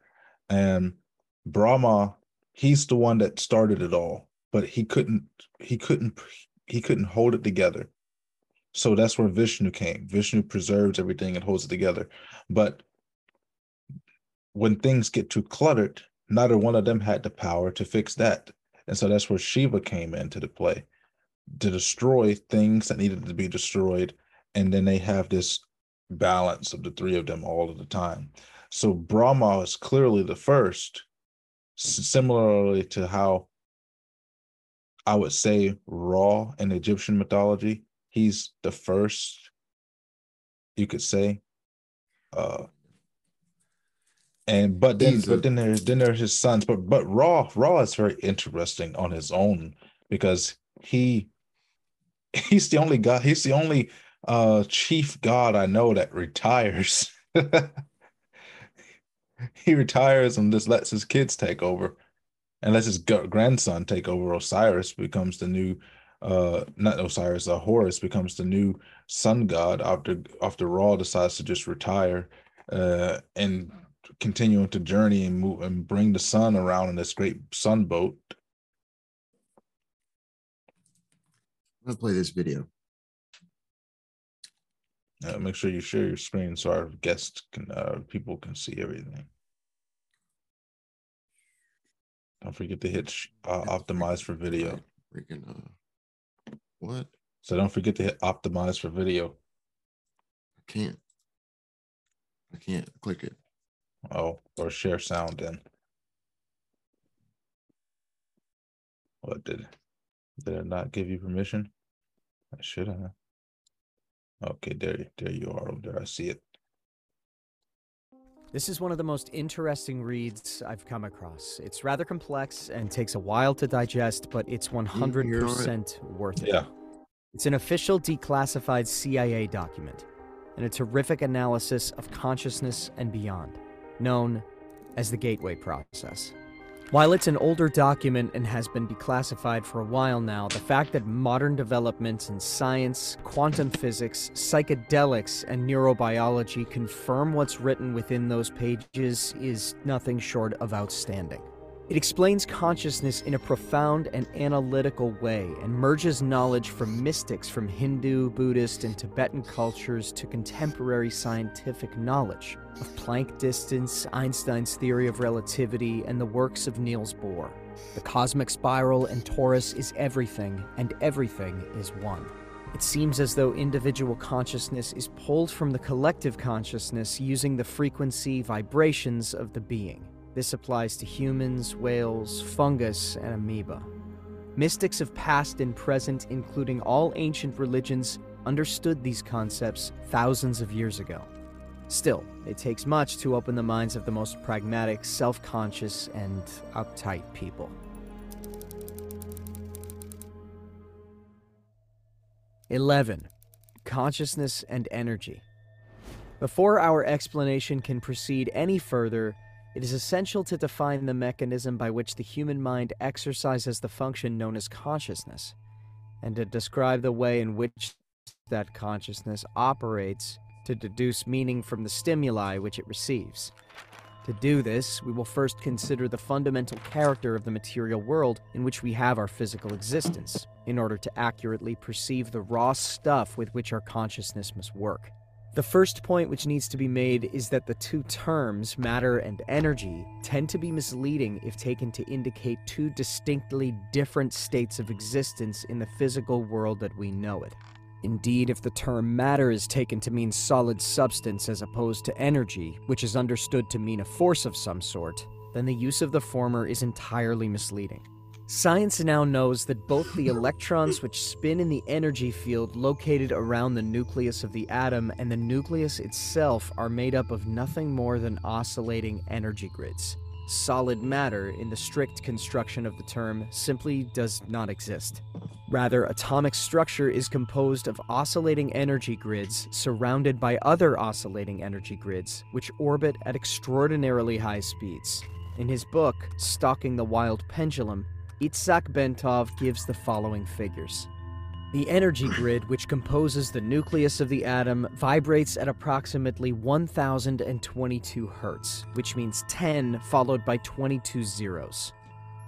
And Brahma, he's the one that started it all, but he couldn't he couldn't he couldn't hold it together. So that's where Vishnu came. Vishnu preserves everything and holds it together. But when things get too cluttered, neither one of them had the power to fix that. And so that's where Shiva came into the play to destroy things that needed to be destroyed. And then they have this balance of the three of them all of the time. So Brahma is clearly the first, similarly to how I would say Ra in Egyptian mythology, he's the first, you could say, uh, and but then but then there's then there's his sons. But but Ra Ra is very interesting on his own because he he's the only god, he's the only uh chief god I know that retires. (laughs) he retires and just lets his kids take over. And lets his grandson take over. Osiris becomes the new uh not Osiris, uh Horus becomes the new sun god after after Ra decides to just retire. Uh and continuing to journey and move and bring the sun around in this great sun boat. I'm gonna play this video. Uh, make sure you share your screen so our guests can uh, people can see everything. Don't forget to hit uh, optimize for video. Freaking uh, what? So don't forget to hit optimize for video. I can't. I can't click it. Oh, or share sound in. What did did it not give you permission? I should have. Okay, there, there you are over there. I see it. This is one of the most interesting reads I've come across. It's rather complex and takes a while to digest, but it's 100% worth it. Yeah. It's an official declassified CIA document and a terrific analysis of consciousness and beyond known as the Gateway Process. While it's an older document and has been declassified for a while now, the fact that modern developments in science, quantum physics, psychedelics, and neurobiology confirm what's written within those pages is nothing short of outstanding. It explains consciousness in a profound and analytical way and merges knowledge from mystics from Hindu, Buddhist, and Tibetan cultures to contemporary scientific knowledge of Planck distance, Einstein's theory of relativity, and the works of Niels Bohr. The cosmic spiral and torus is everything, and everything is one. It seems as though individual consciousness is pulled from the collective consciousness using the frequency vibrations of the being. This applies to humans, whales, fungus, and amoeba. Mystics of past and present, including all ancient religions, understood these concepts thousands of years ago. Still, it takes much to open the minds of the most pragmatic, self conscious, and uptight people. 11. Consciousness and energy. Before our explanation can proceed any further, it is essential to define the mechanism by which the human mind exercises the function known as consciousness, and to describe the way in which that consciousness operates to deduce meaning from the stimuli which it receives. To do this, we will first consider the fundamental character of the material world in which we have our physical existence, in order to accurately perceive the raw stuff with which our consciousness must work. The first point which needs to be made is that the two terms, matter and energy, tend to be misleading if taken to indicate two distinctly different states of existence in the physical world that we know it. Indeed, if the term matter is taken to mean solid substance as opposed to energy, which is understood to mean a force of some sort, then the use of the former is entirely misleading. Science now knows that both the electrons which spin in the energy field located around the nucleus of the atom and the nucleus itself are made up of nothing more than oscillating energy grids. Solid matter, in the strict construction of the term, simply does not exist. Rather, atomic structure is composed of oscillating energy grids surrounded by other oscillating energy grids, which orbit at extraordinarily high speeds. In his book, Stalking the Wild Pendulum, Itzhak Bentov gives the following figures. The energy grid, which composes the nucleus of the atom, vibrates at approximately 1022 hertz, which means 10 followed by 22 zeros.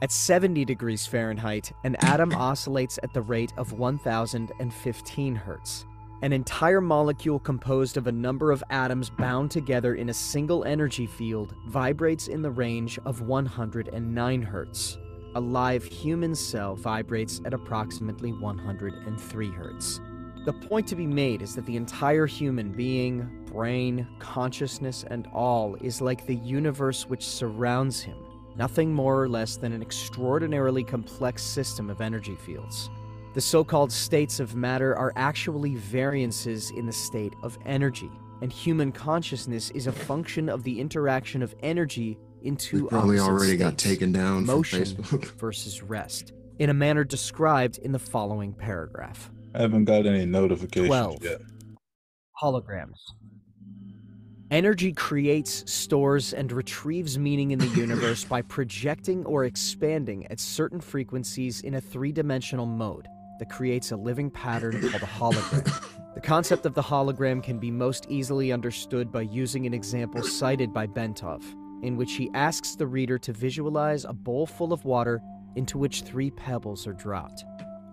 At 70 degrees Fahrenheit, an atom oscillates at the rate of 1015 hertz. An entire molecule composed of a number of atoms bound together in a single energy field vibrates in the range of 109 hertz. A live human cell vibrates at approximately 103 hertz. The point to be made is that the entire human being, brain, consciousness, and all is like the universe which surrounds him, nothing more or less than an extraordinarily complex system of energy fields. The so called states of matter are actually variances in the state of energy, and human consciousness is a function of the interaction of energy into We probably opposite already got taken down from motion Facebook. (laughs) versus rest, in a manner described in the following paragraph. I haven't got any notifications 12. yet. Holograms. Energy creates, stores, and retrieves meaning in the (laughs) universe by projecting or expanding at certain frequencies in a three dimensional mode that creates a living pattern called a hologram. (laughs) The concept of the hologram can be most easily understood by using an example cited by Bentov, in which he asks the reader to visualize a bowl full of water into which three pebbles are dropped.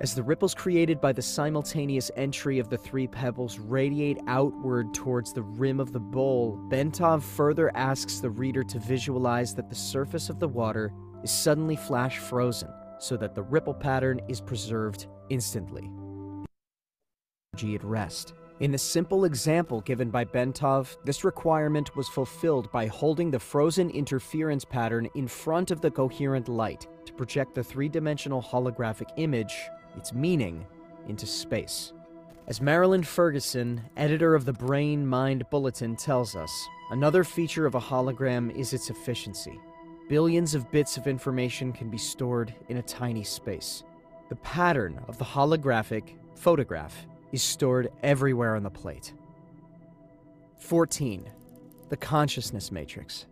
As the ripples created by the simultaneous entry of the three pebbles radiate outward towards the rim of the bowl, Bentov further asks the reader to visualize that the surface of the water is suddenly flash frozen, so that the ripple pattern is preserved instantly. At rest. In the simple example given by Bentov, this requirement was fulfilled by holding the frozen interference pattern in front of the coherent light to project the three dimensional holographic image, its meaning, into space. As Marilyn Ferguson, editor of the Brain Mind Bulletin, tells us, another feature of a hologram is its efficiency. Billions of bits of information can be stored in a tiny space. The pattern of the holographic photograph is stored everywhere on the plate. 14. The consciousness matrix.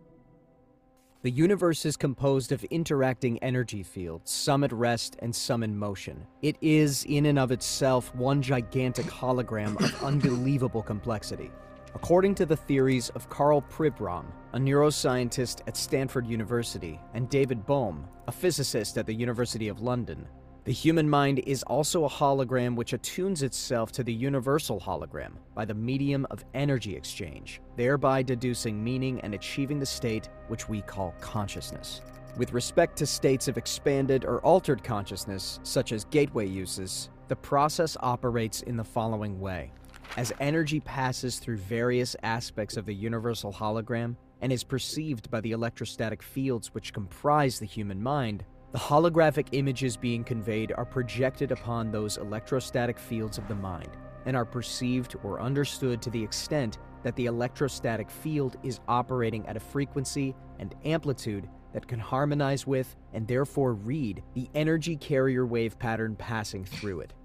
The universe is composed of interacting energy fields, some at rest and some in motion. It is, in and of itself, one gigantic hologram of (coughs) unbelievable complexity. According to the theories of Karl Pribram, a neuroscientist at Stanford University, and David Bohm, a physicist at the University of London, the human mind is also a hologram which attunes itself to the universal hologram by the medium of energy exchange, thereby deducing meaning and achieving the state which we call consciousness. With respect to states of expanded or altered consciousness, such as gateway uses, the process operates in the following way. As energy passes through various aspects of the universal hologram and is perceived by the electrostatic fields which comprise the human mind, the holographic images being conveyed are projected upon those electrostatic fields of the mind and are perceived or understood to the extent that the electrostatic field is operating at a frequency and amplitude that can harmonize with and therefore read the energy carrier wave pattern passing through it.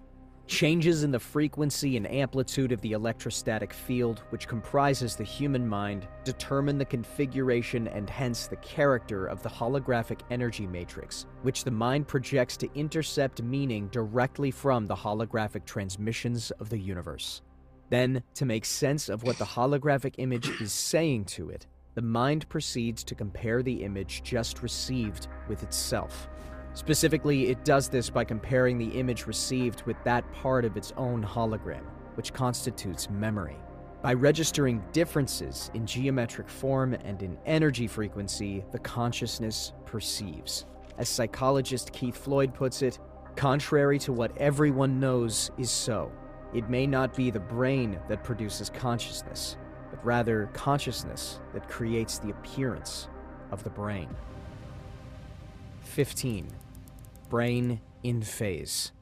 Changes in the frequency and amplitude of the electrostatic field, which comprises the human mind, determine the configuration and hence the character of the holographic energy matrix, which the mind projects to intercept meaning directly from the holographic transmissions of the universe. Then, to make sense of what the holographic image is saying to it, the mind proceeds to compare the image just received with itself. Specifically, it does this by comparing the image received with that part of its own hologram, which constitutes memory. By registering differences in geometric form and in energy frequency, the consciousness perceives. As psychologist Keith Floyd puts it, contrary to what everyone knows is so, it may not be the brain that produces consciousness, but rather consciousness that creates the appearance of the brain. 15. Brain in phase.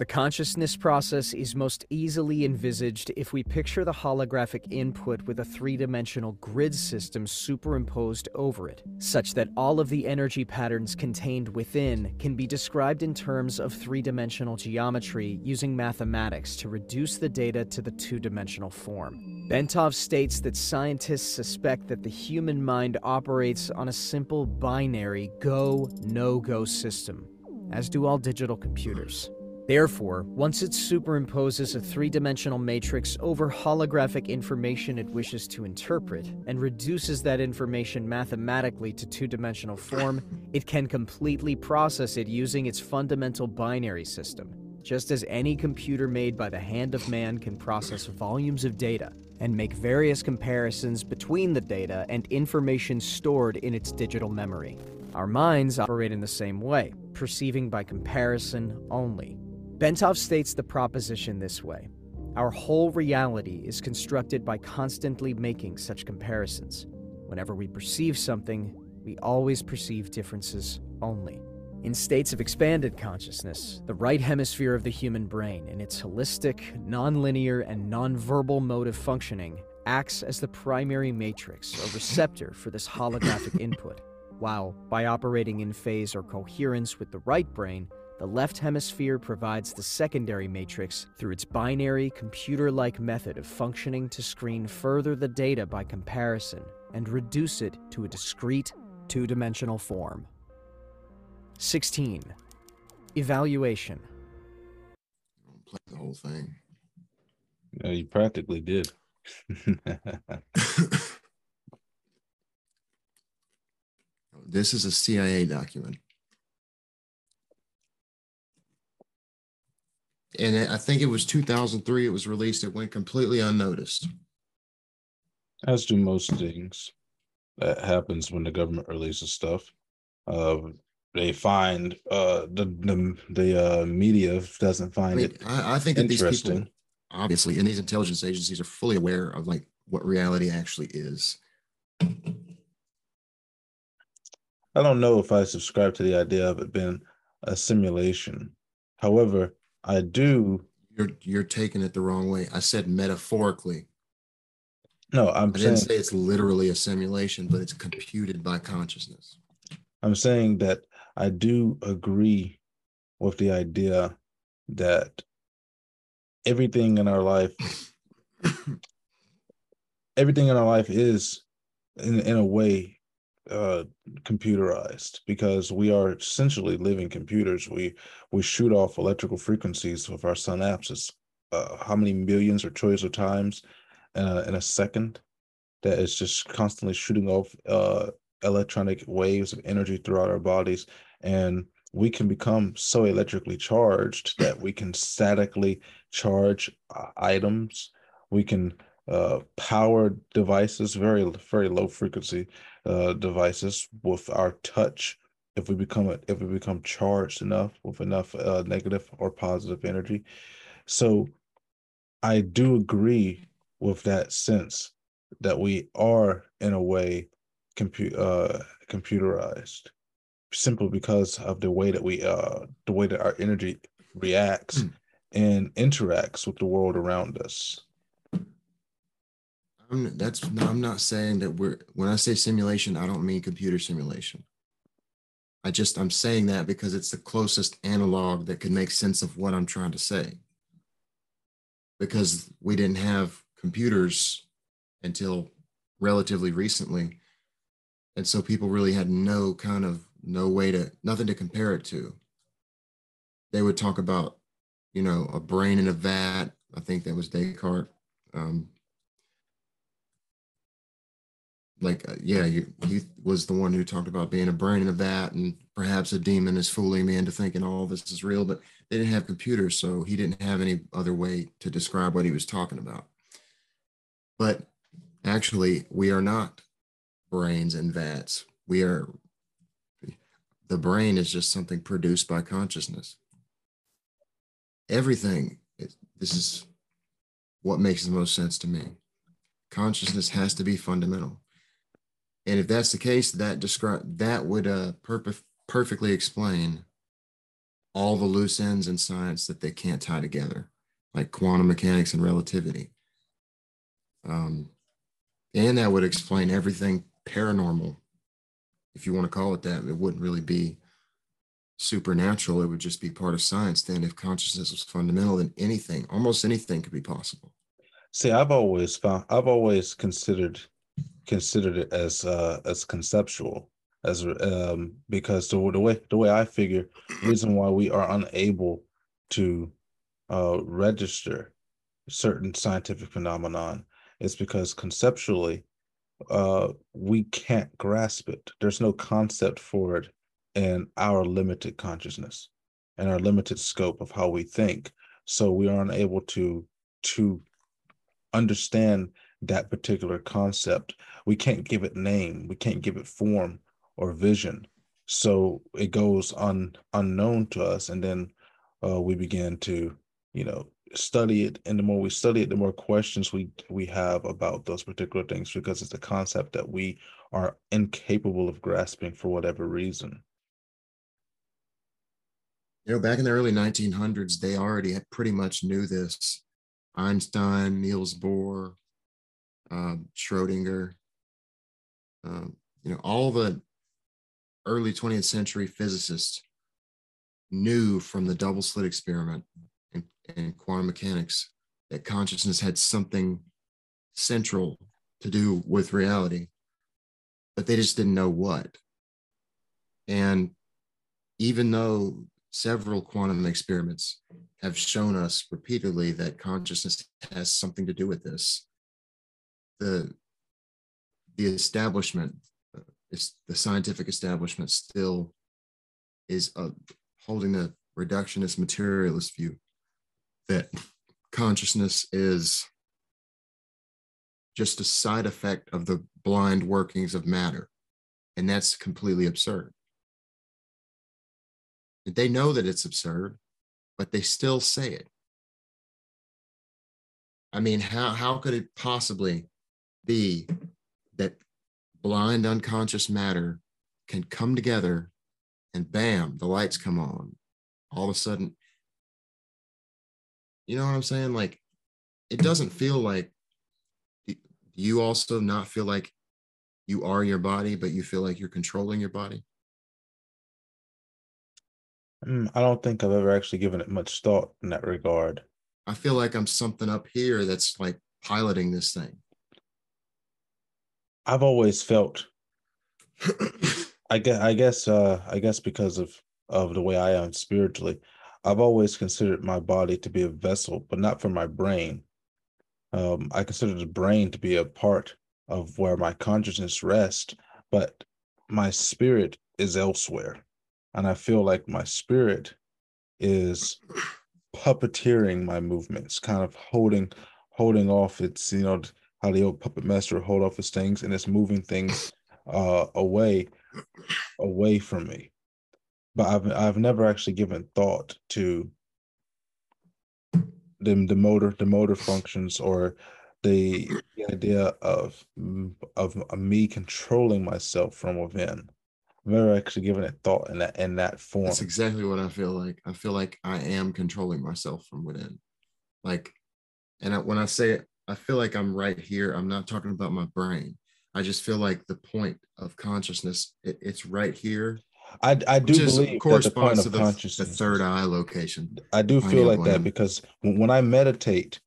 The consciousness process is most easily envisaged if we picture the holographic input with a three dimensional grid system superimposed over it, such that all of the energy patterns contained within can be described in terms of three dimensional geometry using mathematics to reduce the data to the two dimensional form. Bentov states that scientists suspect that the human mind operates on a simple binary go no go system, as do all digital computers. Therefore, once it superimposes a three dimensional matrix over holographic information it wishes to interpret and reduces that information mathematically to two dimensional form, it can completely process it using its fundamental binary system, just as any computer made by the hand of man can process volumes of data and make various comparisons between the data and information stored in its digital memory. Our minds operate in the same way, perceiving by comparison only. Bentov states the proposition this way Our whole reality is constructed by constantly making such comparisons. Whenever we perceive something, we always perceive differences only. In states of expanded consciousness, the right hemisphere of the human brain, in its holistic, nonlinear, and nonverbal mode of functioning, acts as the primary matrix or receptor for this holographic input, while, by operating in phase or coherence with the right brain, the left hemisphere provides the secondary matrix through its binary, computer like method of functioning to screen further the data by comparison and reduce it to a discrete, two dimensional form. 16. Evaluation. Play the whole thing. Yeah, you practically did. (laughs) this is a CIA document. And I think it was 2003. It was released. It went completely unnoticed. As do most things that happens when the government releases stuff. Uh, they find uh, the the, the uh, media doesn't find I mean, it. I, I think that these people, obviously, and these intelligence agencies are fully aware of like what reality actually is. I don't know if I subscribe to the idea of it being a simulation. However, I do. You're you're taking it the wrong way. I said metaphorically. No, I'm I didn't say it's literally a simulation, but it's computed by consciousness. I'm saying that I do agree with the idea that everything in our life (coughs) everything in our life is in, in a way uh, computerized because we are essentially living computers. We we shoot off electrical frequencies with our synapses. Uh, how many millions or trillions of times in a, in a second that is just constantly shooting off uh, electronic waves of energy throughout our bodies and we can become so electrically charged that we can statically charge items we can uh, power devices very very low frequency uh, devices with our touch. If we become a, if we become charged enough with enough uh, negative or positive energy. So i do agree with that sense that we are in a way compu- uh, computerized simply because of the way that we uh the way that our energy reacts mm. and interacts with the world around us I'm, that's i'm not saying that we're when i say simulation i don't mean computer simulation i just i'm saying that because it's the closest analog that can make sense of what i'm trying to say because we didn't have computers until relatively recently. And so people really had no kind of no way to nothing to compare it to. They would talk about, you know, a brain in a vat. I think that was Descartes. Um, like, uh, yeah, you, he was the one who talked about being a brain in a vat, and perhaps a demon is fooling me into thinking all this is real. But they didn't have computers, so he didn't have any other way to describe what he was talking about. But actually, we are not brains and vats. We are, the brain is just something produced by consciousness. Everything, this is what makes the most sense to me. Consciousness has to be fundamental. And if that's the case, that describe that would uh, perp- perfectly explain all the loose ends in science that they can't tie together, like quantum mechanics and relativity. Um, and that would explain everything paranormal, if you want to call it that. It wouldn't really be supernatural. It would just be part of science. Then, if consciousness was fundamental, then anything, almost anything, could be possible. See, I've always found, I've always considered considered it as uh as conceptual as um because the, the way the way I figure reason why we are unable to uh register certain scientific phenomenon is because conceptually uh, we can't grasp it. There's no concept for it in our limited consciousness and our limited scope of how we think. So we are unable to to understand that particular concept. We can't give it name. We can't give it form or vision. So it goes un, unknown to us, and then uh, we begin to, you know, study it and the more we study it the more questions we we have about those particular things because it's a concept that we are incapable of grasping for whatever reason you know back in the early 1900s they already had pretty much knew this einstein niels bohr um, schrodinger um, you know all the early 20th century physicists knew from the double slit experiment and quantum mechanics that consciousness had something central to do with reality, but they just didn't know what. And even though several quantum experiments have shown us repeatedly that consciousness has something to do with this, the the establishment, is the scientific establishment, still is uh, holding the reductionist materialist view that consciousness is just a side effect of the blind workings of matter. And that's completely absurd. They know that it's absurd, but they still say it. I mean, how, how could it possibly be that blind unconscious matter can come together and bam, the lights come on? All of a sudden, you know what I'm saying? Like, it doesn't feel like you also not feel like you are your body, but you feel like you're controlling your body. Mm, I don't think I've ever actually given it much thought in that regard. I feel like I'm something up here that's like piloting this thing. I've always felt I guess I guess uh I guess because of of the way I am spiritually, I've always considered my body to be a vessel, but not for my brain. Um, I consider the brain to be a part of where my consciousness rests, but my spirit is elsewhere. And I feel like my spirit is puppeteering my movements, kind of holding holding off its, you know, how the old puppet master hold off his things and it's moving things uh away away from me. But I've I've never actually given thought to the, the motor the motor functions or the, the idea of of me controlling myself from within. I've never actually given it thought in that in that form. That's exactly what I feel like. I feel like I am controlling myself from within. Like, and I, when I say it, I feel like I'm right here. I'm not talking about my brain. I just feel like the point of consciousness, it, it's right here. I, I do believe corresponds that the point of the, the third eye location. I do feel like that because when I meditate,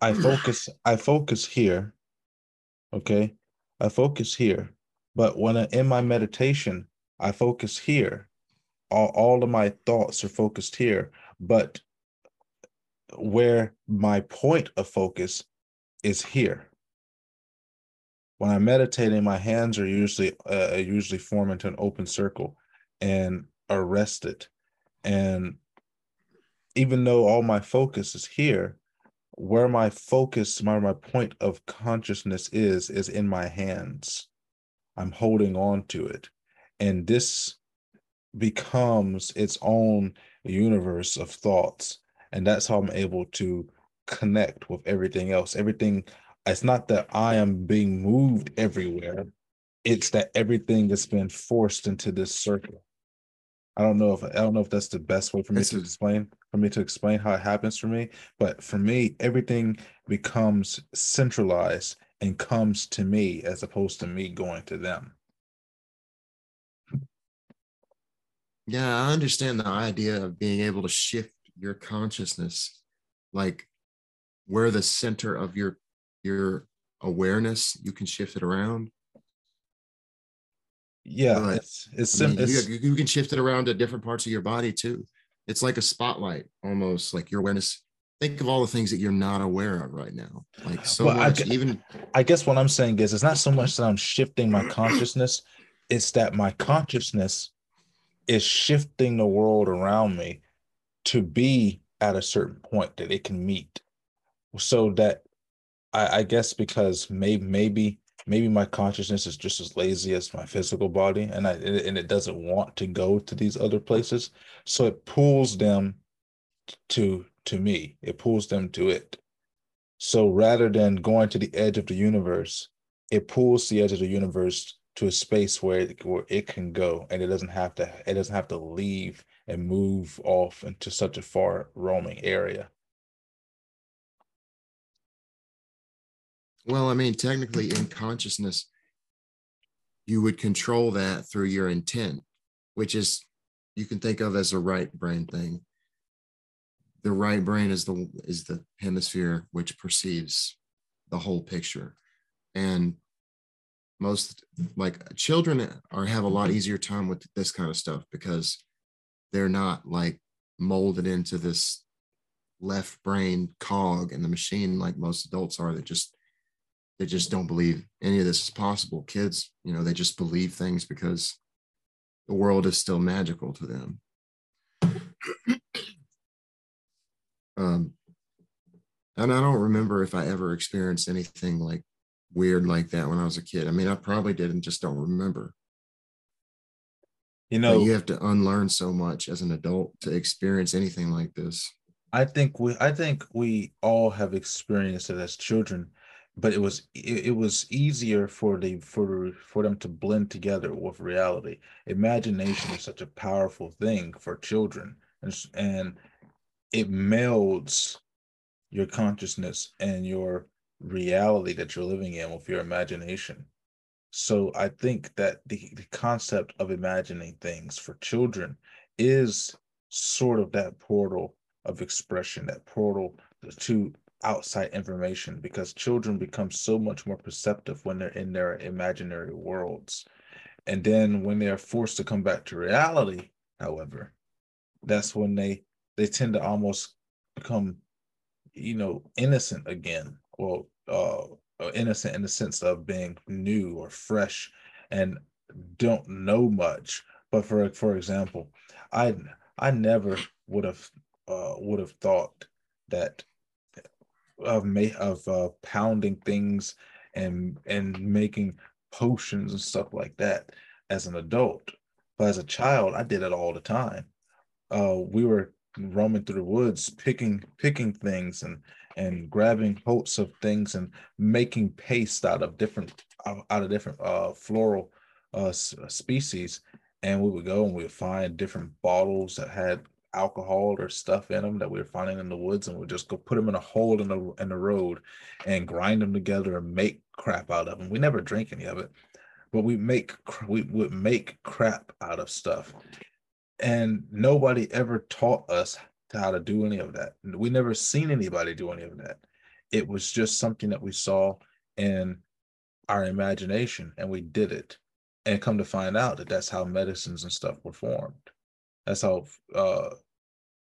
I hmm. focus I focus here. Okay. I focus here. But when I, in my meditation, I focus here. All, all of my thoughts are focused here. But where my point of focus is here. When I'm meditating, my hands are usually uh, usually form into an open circle and are rested. And even though all my focus is here, where my focus, my, my point of consciousness is, is in my hands. I'm holding on to it. And this becomes its own universe of thoughts and that's how i'm able to connect with everything else. Everything it's not that i am being moved everywhere. It's that everything has been forced into this circle. I don't know if i don't know if that's the best way for me to explain for me to explain how it happens for me but for me everything becomes centralized and comes to me as opposed to me going to them. Yeah i understand the idea of being able to shift your consciousness like where the center of your your awareness you can shift it around? Yeah but, it's it's, I mean, it's you, you, can shift it around to different parts of your body too. It's like a spotlight almost like your awareness. Think of all the things that you're not aware of right now like so well, much I, even i guess what i'm saying is it's not so much that i'm shifting my consciousness it's that my consciousness is shifting the world around me to be at a certain point that it can meet. So that I, I guess because maybe maybe maybe my consciousness is just as lazy as my physical body and I and it doesn't want to go to these other places. So it pulls them to to me. It pulls them to it. So rather than going to the edge of the universe it pulls the edge of the universe to a space where it, where it can go and it doesn't have to it doesn't have to leave and move off into such a far roaming area? Well, I mean, technically, in consciousness, you would control that through your intent, which is you can think of as a right brain thing. The right brain is the is the hemisphere which perceives the whole picture, and most like children are have a lot easier time with this kind of stuff because they're not like molded into this left brain cog in the machine like most adults are. That just they just don't believe any of this is possible. Kids you know they just believe things because the world is still magical to them. (clears throat) Um and i don't remember if i ever experienced anything like weird like that when i was a kid. I mean i probably did and just don't remember you know but you have to unlearn so much as an adult to experience anything like this. I think we i think we all have experienced it as children but it was it, it was easier for the for for them to blend together with reality. Imagination is such a powerful thing for children and, and it melds your consciousness and your reality that you're living in with your imagination so I think that the, the concept of imagining things for children is sort of that portal of expression, that portal to outside information, because children become so much more perceptive when they're in their imaginary worlds. And then when they're forced to come back to reality, however, that's when they they tend to almost become you know, innocent again. Well, uh, innocent in the sense of being new or fresh and don't know much. But for for example, I I never would have uh, would have thought that of may of uh, pounding things and and making potions and stuff like that as an adult. But as a child, I did it all the time. Uh, we were roaming through the woods, picking picking things and and grabbing hopes of things and making paste out of different out of different uh, floral uh, species. And we would go and we would find different bottles that had alcohol or stuff in them that we were finding in the woods, and we'd just go put them in a hole in the in the road and grind them together and make crap out of them. We never drink any of it, but we make we would make crap out of stuff, and nobody ever taught us how to do any of that. We never seen anybody do any of that. It was just something that we saw in our imagination, and we did it. And come to find out that that's how medicines and stuff were formed. That's how uh,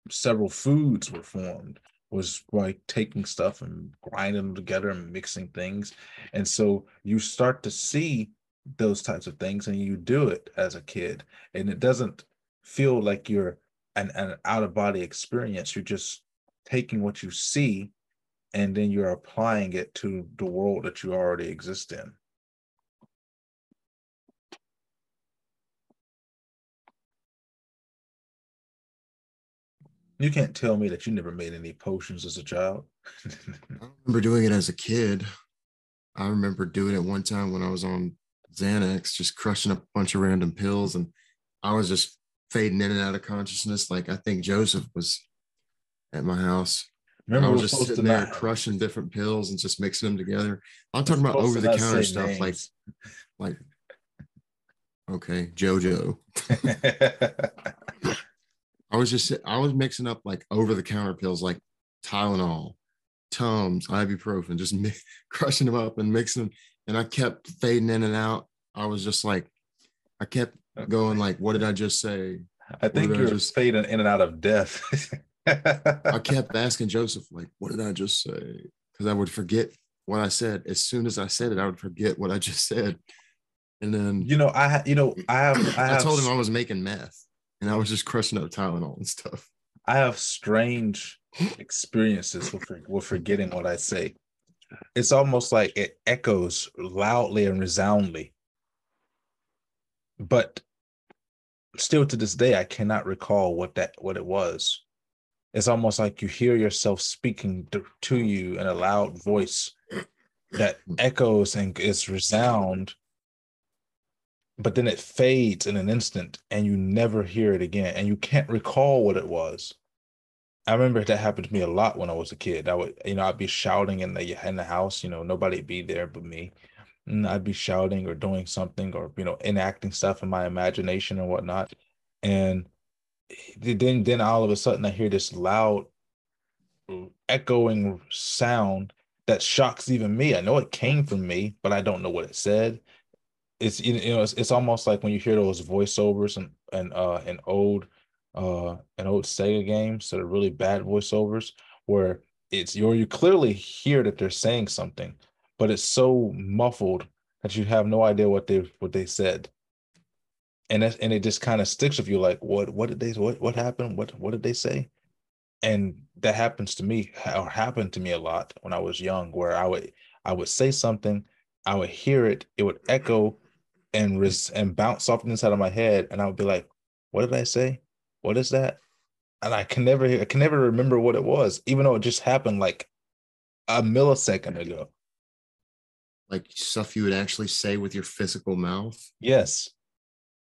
several foods were formed was by taking stuff and grinding them together and mixing things. And so you start to see those types of things and you do it as a kid. And it doesn't feel like you're an, an out of body experience. You're just taking what you see and then you're applying it to the world that you already exist in. You can't tell me that you never made any potions as a child. (laughs) I remember doing it as a kid. I remember doing it one time when I was on Xanax, just crushing up a bunch of random pills, and I was just fading in and out of consciousness. Like I think Joseph was at my house. Remember, I was just sitting there not... crushing different pills and just mixing them together. I'm talking about over the counter stuff, names. like, like, okay, JoJo. (laughs) I was just I was mixing up like over the counter pills like Tylenol, Tums, ibuprofen, just mi- (laughs) crushing them up and mixing them. And I kept fading in and out. I was just like, I kept going like, what did I just say? I think you're just... fading in and out of death. (laughs) I (laughs) kept asking Joseph, like, what did I just say? Because I would forget what I said. As soon as I said it, I would forget what I just said. And then you know, I you know, I have I, have, I told him I was making meth and I was just crushing up Tylenol and stuff. I have strange experiences with, with forgetting what I say. It's almost like it echoes loudly and resoundly. But still to this day, I cannot recall what that what it was. It's almost like you hear yourself speaking to, you in a loud voice that echoes and is resound but then it fades in an instant and you never hear it again and you can't recall what it was. I remember that happened to me a lot when i was a kid. I would you know i'd be shouting in the in the house you know nobody'd be there but me and i'd be shouting or doing something or you know enacting stuff in my imagination and whatnot. And then then all of a sudden i hear this loud echoing sound that shocks even me. I know it came from me but i don't know what it said. It's you know it's, it's almost like when you hear those voiceovers and and uh an old uh an old Sega games that are really bad voiceovers where it's you're you clearly hear that they're saying something, but it's so muffled that you have no idea what they what they said. And that, and it just kind of sticks with you like what what did they what what happened what what did they say and that happens to me or happened to me a lot when I was young where I would I would say something I would hear it it would echo and res- and bounce off the inside of my head, and I would be like, "What did I say? What is that?" And I can never I can never remember what it was, even though it just happened like a millisecond ago. Like stuff you would actually say with your physical mouth. Yes,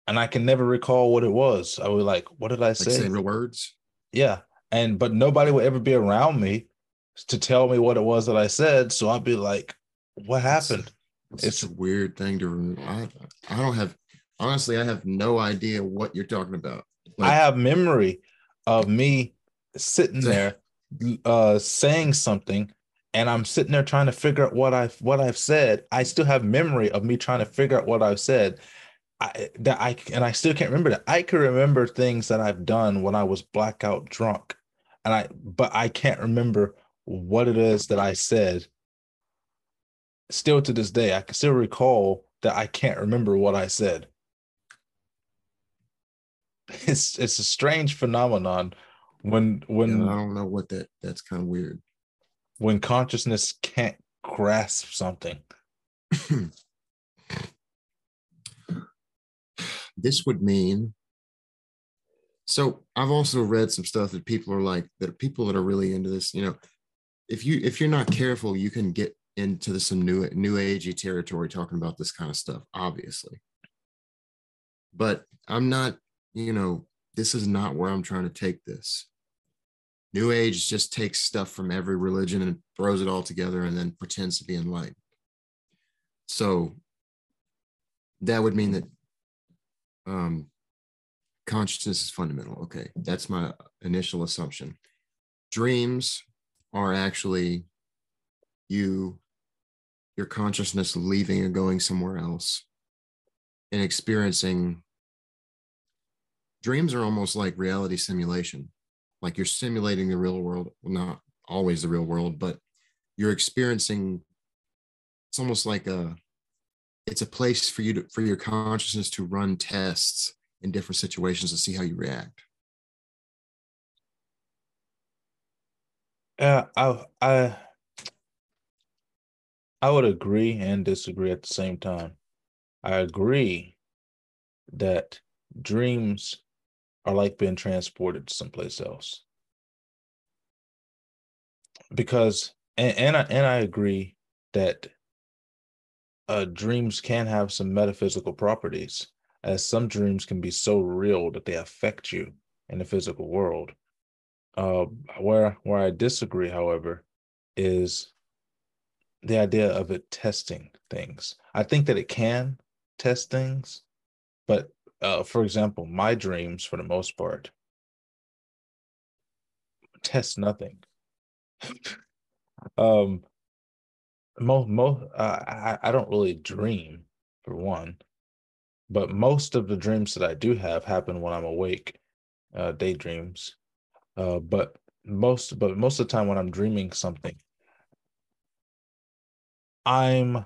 and I can never recall what it was. I was like, "What did I say?" Like say real words. Yeah, and but nobody would ever be around me to tell me what it was that I said. So I'd be like, "What happened?" It's, it's a weird thing to remember. I, I don't have honestly, I have no idea what you're talking about. Like, I have memory of me sitting there uh saying something and I'm sitting there trying to figure out what I've what I've said. I still have memory of me trying to figure out what I've said. I that I and I still can't remember that. I can remember things that I've done when I was blackout drunk. And I but I can't remember what it is that I said, still to this day, I can still recall that I can't remember what I said. It's it's a strange phenomenon when when Yeah, I don't know what that that's kind of weird. When consciousness can't grasp something. (clears throat) this would mean so i've also read some stuff that people are like that people that are really into this you know if you if you're not careful you can get into some new new agey territory talking about this kind of stuff obviously but i'm not you know this is not where i'm trying to take this new age just takes stuff from every religion and throws it all together and then pretends to be enlightened so that would mean that um, consciousness is fundamental. Okay, that's my initial assumption. Dreams are actually you, your consciousness leaving and going somewhere else and experiencing. Dreams are almost like reality simulation, like you're simulating the real world, well, not always the real world, but you're experiencing. It's almost like a it's a place for you to for your consciousness to run tests in different situations to see how you react Yeah, I I I would agree and disagree at the same time. I agree that dreams are like being transported to someplace else. Because and, and I and I agree that uh, dreams can have some metaphysical properties, as some dreams can be so real that they affect you in the physical world. Uh, where where I disagree, however, is the idea of it testing things. I think that it can test things, but uh, for example, my dreams, for the most part, test nothing. um, most most uh, I I don't really dream for one, but most of the dreams that I do have happen when I'm awake, uh, daydreams. Uh, but most but most of the time when I'm dreaming something, I'm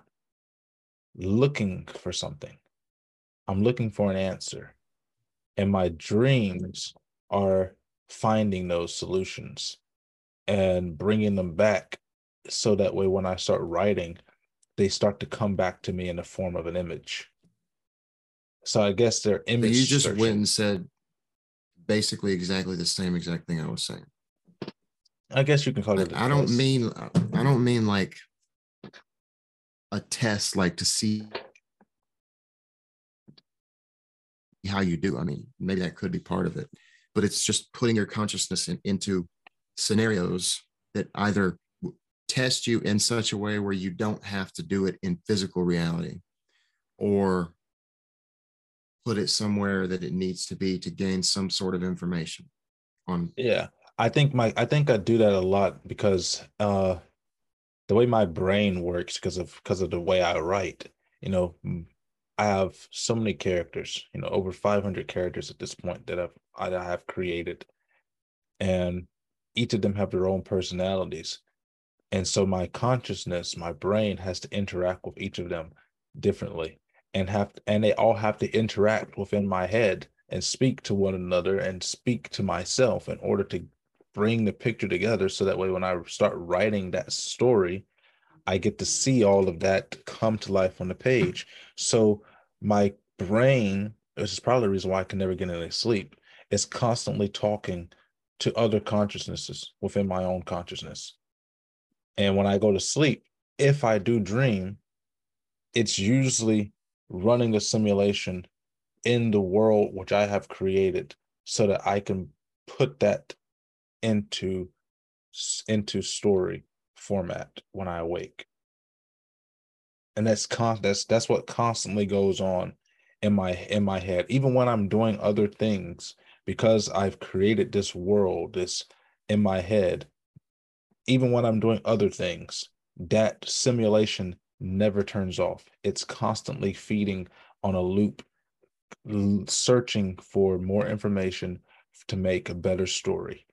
looking for something. I'm looking for an answer, and my dreams are finding those solutions and bringing them back so that way when I start writing, they start to come back to me in the form of an image. So I guess they're but image. you just searching. went and said basically exactly the same exact thing i was saying I guess you can call it. like, i don't mean i don't mean like a test like to see how you do i mean maybe that could be part of it but it's just putting your consciousness in, into scenarios that either test you in such a way where you don't have to do it in physical reality or put it somewhere that it needs to be to gain some sort of information on Yeah, I think my I think I do that a lot because uh the way my brain works because of because of the way I write. You know, I have so many characters. You know, over 500 characters at this point that I've I have created, and each of them have their own personalities. And so my consciousness, my brain has to interact with each of them differently and have and they all have to interact within my head and speak to one another and speak to myself in order to bring the picture together so that way when I start writing that story, I get to see all of that come to life on the page. So my brain, this is probably the reason why I can never get any sleep, is constantly talking to other consciousnesses within my own consciousness. And when I go to sleep, if I do dream, it's usually running a simulation in the world which I have created so that I can put that into into story format when I awake. And that's con that's that's what constantly goes on in my in my head even when I'm doing other things because I've created this world this in my head even when I'm doing other things that simulation never turns off it's constantly feeding on a loop searching for more information to make a better story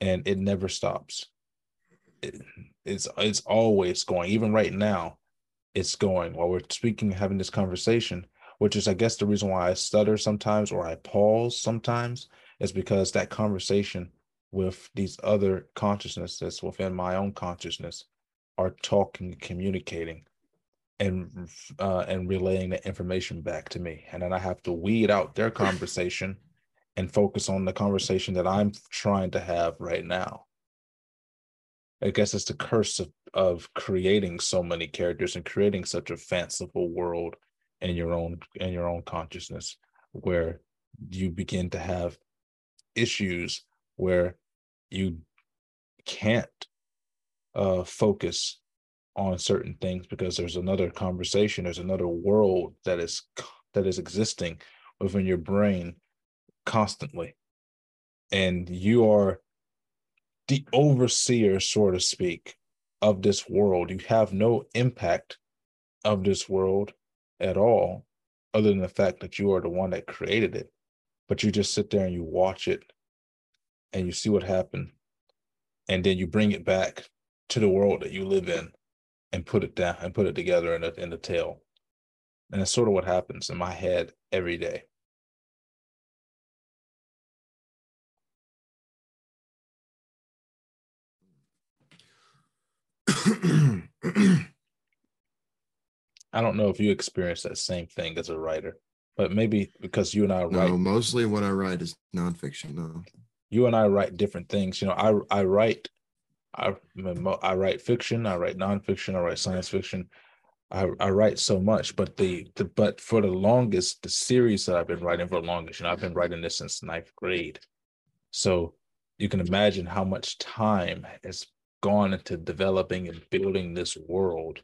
and it never stops it, it's it's always going. Even right now, it's going while we're speaking, having this conversation. Which is, I guess, the reason why I stutter sometimes or I pause sometimes is because that conversation with these other consciousnesses within my own consciousness are talking, communicating, and uh, and relaying the information back to me, and then I have to weed out their (laughs) conversation and focus on the conversation that I'm trying to have right now. I guess it's the curse of, of creating so many characters and creating such a fanciful world in your own in your own consciousness where you begin to have issues where you can't uh, focus on certain things because there's another conversation there's another world that is that is existing within your brain constantly. And you are the overseer so to speak of this world you have no impact of this world at all other than the fact that you are the one that created it but you just sit there and you watch it and you see what happened and then you bring it back to the world that you live in and put it down and put it together in a in the tale. And that's sort of what happens in my head every day. (clears throat) I don't know if you experience that same thing as a writer, but maybe because you and I write. No, mostly what I write is nonfiction. No, you and I write different things. You know, I I write I I write fiction, I write nonfiction, I write science fiction. I, I write so much, but the, the but for the longest, the series that I've been writing for the longest, you know, I've been writing this since ninth grade. So you can imagine how much time has gone into developing and building this world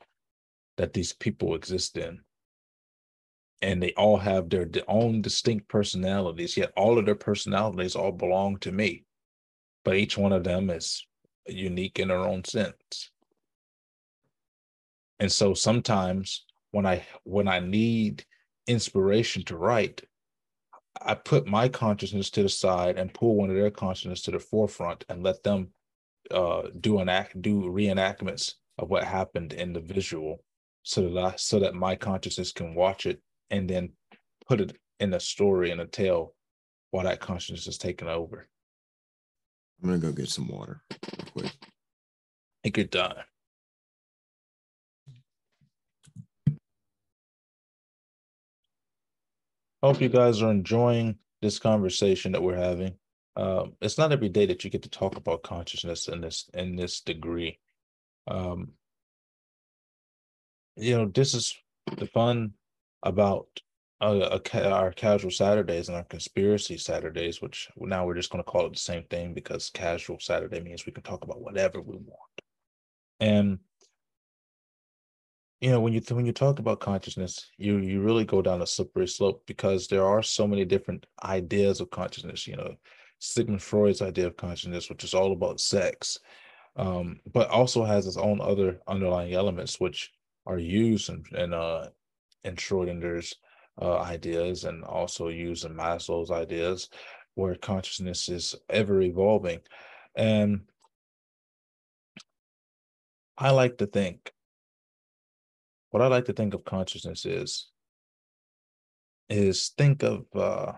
that these people exist in. And they all have their own distinct personalities, yet all of their personalities all belong to me. But each one of them is unique in their own sense. And so sometimes when I when I need inspiration to write, I put my consciousness to the side and pull one of their consciousness to the forefront and let them uh, do an act, do reenactments of what happened in the visual, so that I, so that my consciousness can watch it and then put it in a story and a tale while that consciousness is taken over. I'm gonna go get some water quick. Take your time. Hope you guys are enjoying this conversation that we're having. Um, it's not every day that you get to talk about consciousness in this in this degree. Um, you know, this is the fun about uh, our casual Saturdays and our conspiracy Saturdays, which now we're just going to call it the same thing because casual Saturday means we can talk about whatever we want. And you know, when you when you talk about consciousness, you you really go down a slippery slope because there are so many different ideas of consciousness. You know, Sigmund Freud's idea of consciousness, which is all about sex, um, but also has its own other underlying elements which are used in in, uh, in Schrodinger's uh, ideas and also using Maslow's ideas, where consciousness is ever evolving. And I like to think, what I like to think of consciousness is, is think of, uh,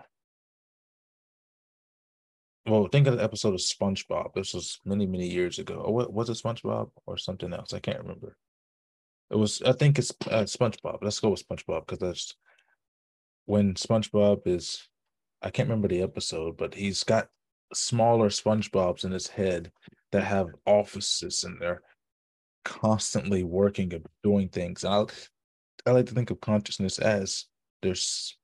well, think of the episode of SpongeBob. This was many, many years ago. Or what was it, SpongeBob or something else? I can't remember. It was, I think it's uh, SpongeBob. Let's go with SpongeBob because that's when SpongeBob is, I can't remember the episode, but he's got smaller SpongeBobs in his head that have offices and they're constantly working and doing things. And I, I like to think of consciousness as there's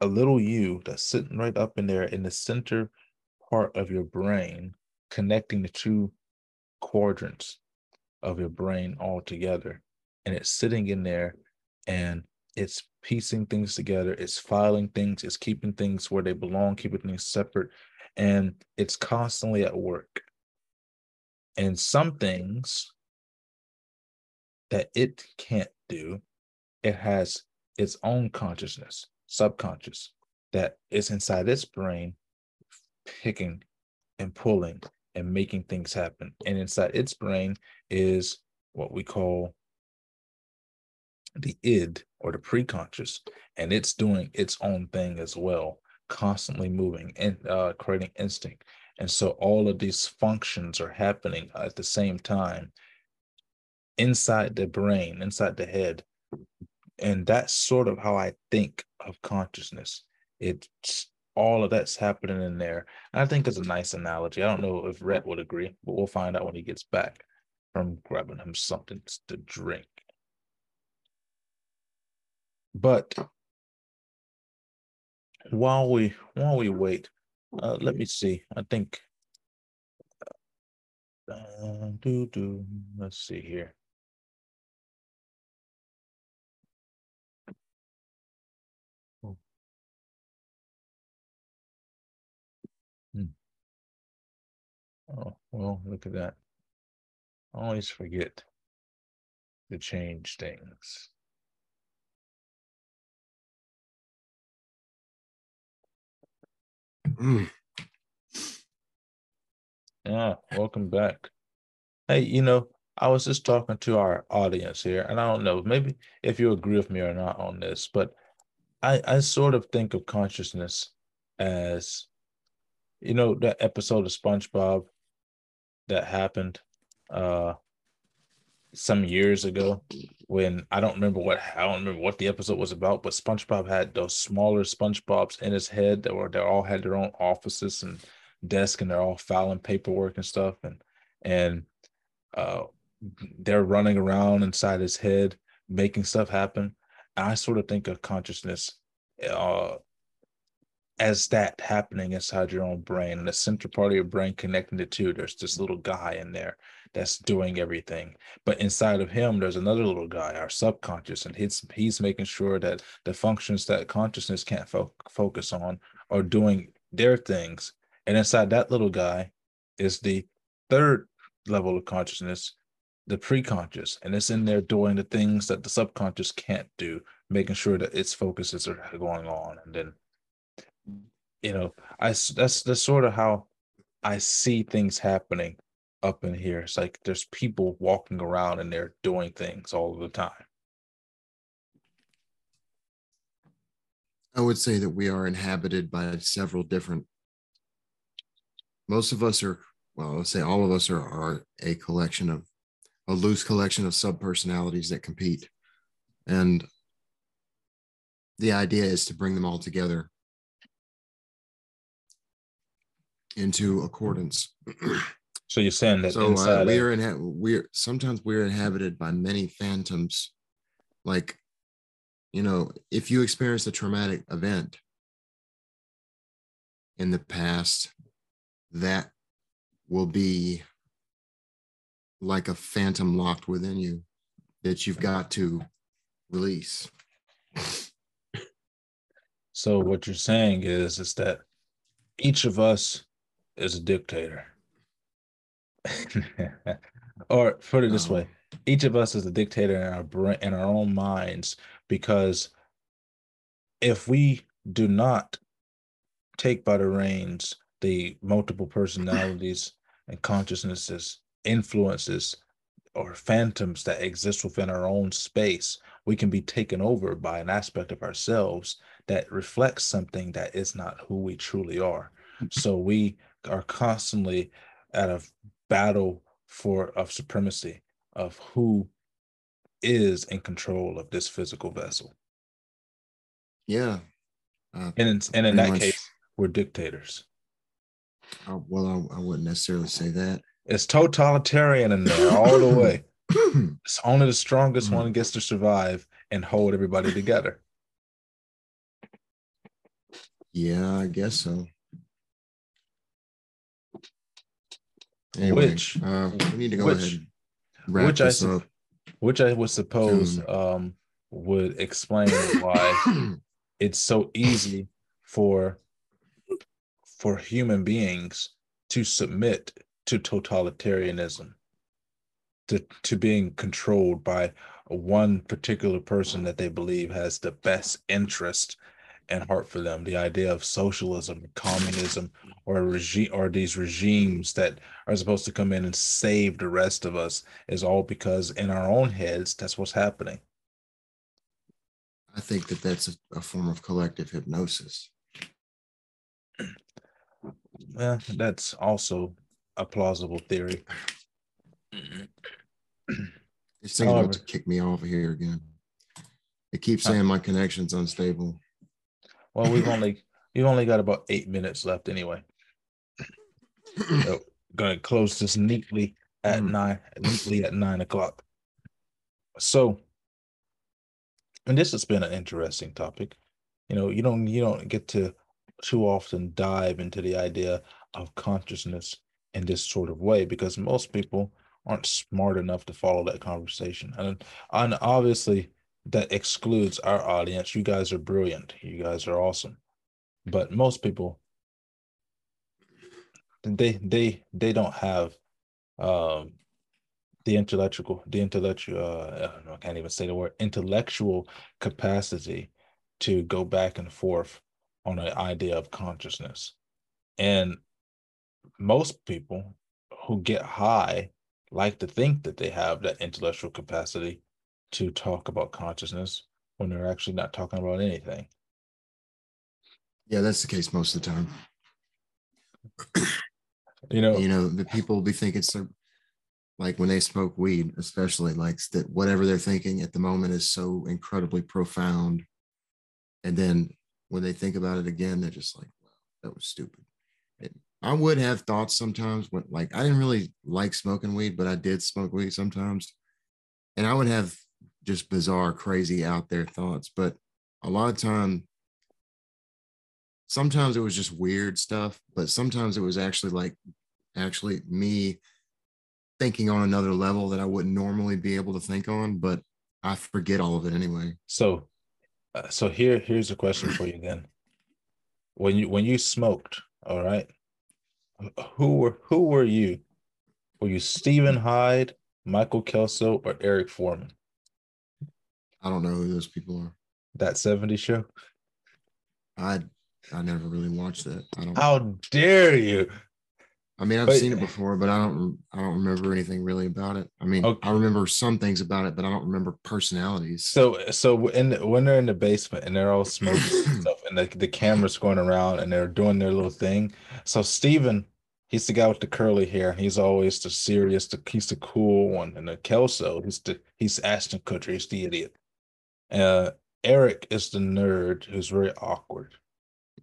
a little you that's sitting right up in there in the center part of your brain, connecting the two quadrants of your brain all together. And it's sitting in there and it's piecing things together, it's filing things, it's keeping things where they belong, keeping things separate, and it's constantly at work. And some things that it can't do, it has its own consciousness, subconscious, that is inside its brain, picking and pulling and making things happen. And inside its brain is what we call the id or the preconscious, and it's doing its own thing as well, constantly moving and uh, creating instinct. And so all of these functions are happening at the same time inside the brain, inside the head. And that's sort of how I think of consciousness. It's all of that's happening in there. And I think it's a nice analogy. I don't know if Rhett would agree, but we'll find out when he gets back from grabbing him something to drink. But while we while we wait, uh, let me see. I think. Uh, do do. Let's see here. Oh, well, look at that. I always forget to change things. Mm. Yeah, welcome back. Hey, you know, I was just talking to our audience here, and I don't know, maybe if you agree with me or not on this, but I, I sort of think of consciousness as, you know, that episode of SpongeBob that happened uh some years ago when I don't remember what I don't remember what the episode was about, but SpongeBob had those smaller SpongeBobs in his head that were they all had their own offices and desk and they're all filing paperwork and stuff and and uh they're running around inside his head making stuff happen. And I sort of think of consciousness uh as that happening inside your own brain and the central part of your brain connecting the two there's this little guy in there that's doing everything. But inside of him there's another little guy our subconscious and he's he's making sure that the functions that consciousness can't fo- focus on are doing their things. And inside that little guy is the third level of consciousness the preconscious. And it's in there doing the things that the subconscious can't do making sure that its focuses are going on. And then you know, I that's that's sort of how I see things happening up in here. It's like there's people walking around and they're doing things all the time. I would say that we are inhabited by several different. Most of us are, well, would say all of us are, are a collection of a loose collection of subpersonalities that compete. And the idea is to bring them all together into accordance. (clears throat) So you're saying that so uh, we are in we're sometimes we're inhabited by many phantoms like you know if you experience a traumatic event in the past that will be like a phantom locked within you that you've got to release so what you're saying is is that each of us is a dictator. (laughs) or put it this Oh. way, each of us is a dictator in our brain in our own minds because if we do not take by the reins the multiple personalities (laughs) and consciousnesses influences or phantoms that exist within our own space we can be taken over by an aspect of ourselves that reflects something that is not who we truly are (laughs) so we are constantly at a battle for of supremacy of who is in control of this physical vessel yeah uh, and in, and in that much. case we're dictators uh, well I, I wouldn't necessarily say that it's totalitarian in there all the way (coughs) it's only the strongest Mhm. one gets to survive and hold everybody together Yeah, I guess so. Anyway, Which- uh, we need to go which- ahead which I this sup- up. which i would suppose um would explain why (coughs) it's so easy for for human beings to submit to totalitarianism to to being controlled by one particular person that they believe has the best interest and heart for them. The idea of socialism, communism, or regime or these regimes that are supposed to come in and save the rest of us is all because in our own heads, that's what's happening. I think that that's a, a form of collective hypnosis. well that's also a plausible theory. This thing's about to kick me off here again. It keeps uh. saying my connection's unstable. Well, we've only we've only got about eight minutes left anyway. (clears throat) so gonna close this neatly at mm. nine neatly at nine o'clock. So and this has been an interesting topic. You know, you don't you don't get to too often dive into the idea of consciousness in this sort of way because most people aren't smart enough to follow that conversation. And, and obviously that excludes our audience. You guys are brilliant. You guys are awesome. But most people they they they don't have um the intellectual the intellectual uh, I, know, I can't even say the word intellectual capacity to go back and forth on an idea of consciousness and most people who get high like to think that they have that intellectual capacity to talk about consciousness when they're actually not talking about anything. Yeah, that's the case most of the time. (coughs) you know, you know, the people will be thinking so like when they smoke weed, especially like that whatever they're thinking at the moment is so incredibly profound. And then when they think about it again, they're just like, wow, that was stupid. I would have thoughts sometimes when like I didn't really like smoking weed, but I did smoke weed sometimes. And I would have just bizarre, crazy out there thoughts. But a lot of time, sometimes it was just weird stuff, but sometimes it was actually like actually me thinking on another level that I wouldn't normally be able to think on, but I forget all of it anyway. So uh, so here here's a question for you then. When you when you smoked, all right, who were who were you? Were you Steven Hyde, Michael Kelso, or Eric Forman? I don't know who those people are. That 70 show? I I never really watched that. I don't How dare you? I mean, I've but, seen it before, but I don't I don't remember anything really about it. I mean, okay. I remember some things about it, but I don't remember personalities. So so in when they're in the basement and they're all smoking (clears throat) stuff and the, the camera's going around and they're doing their little thing. So Steven, he's the guy with the curly hair. He's always the serious, the he's the cool one. And the Kelso, he's the he's Ashton Kutcher, he's the idiot. Uh Eric is the nerd who's very awkward.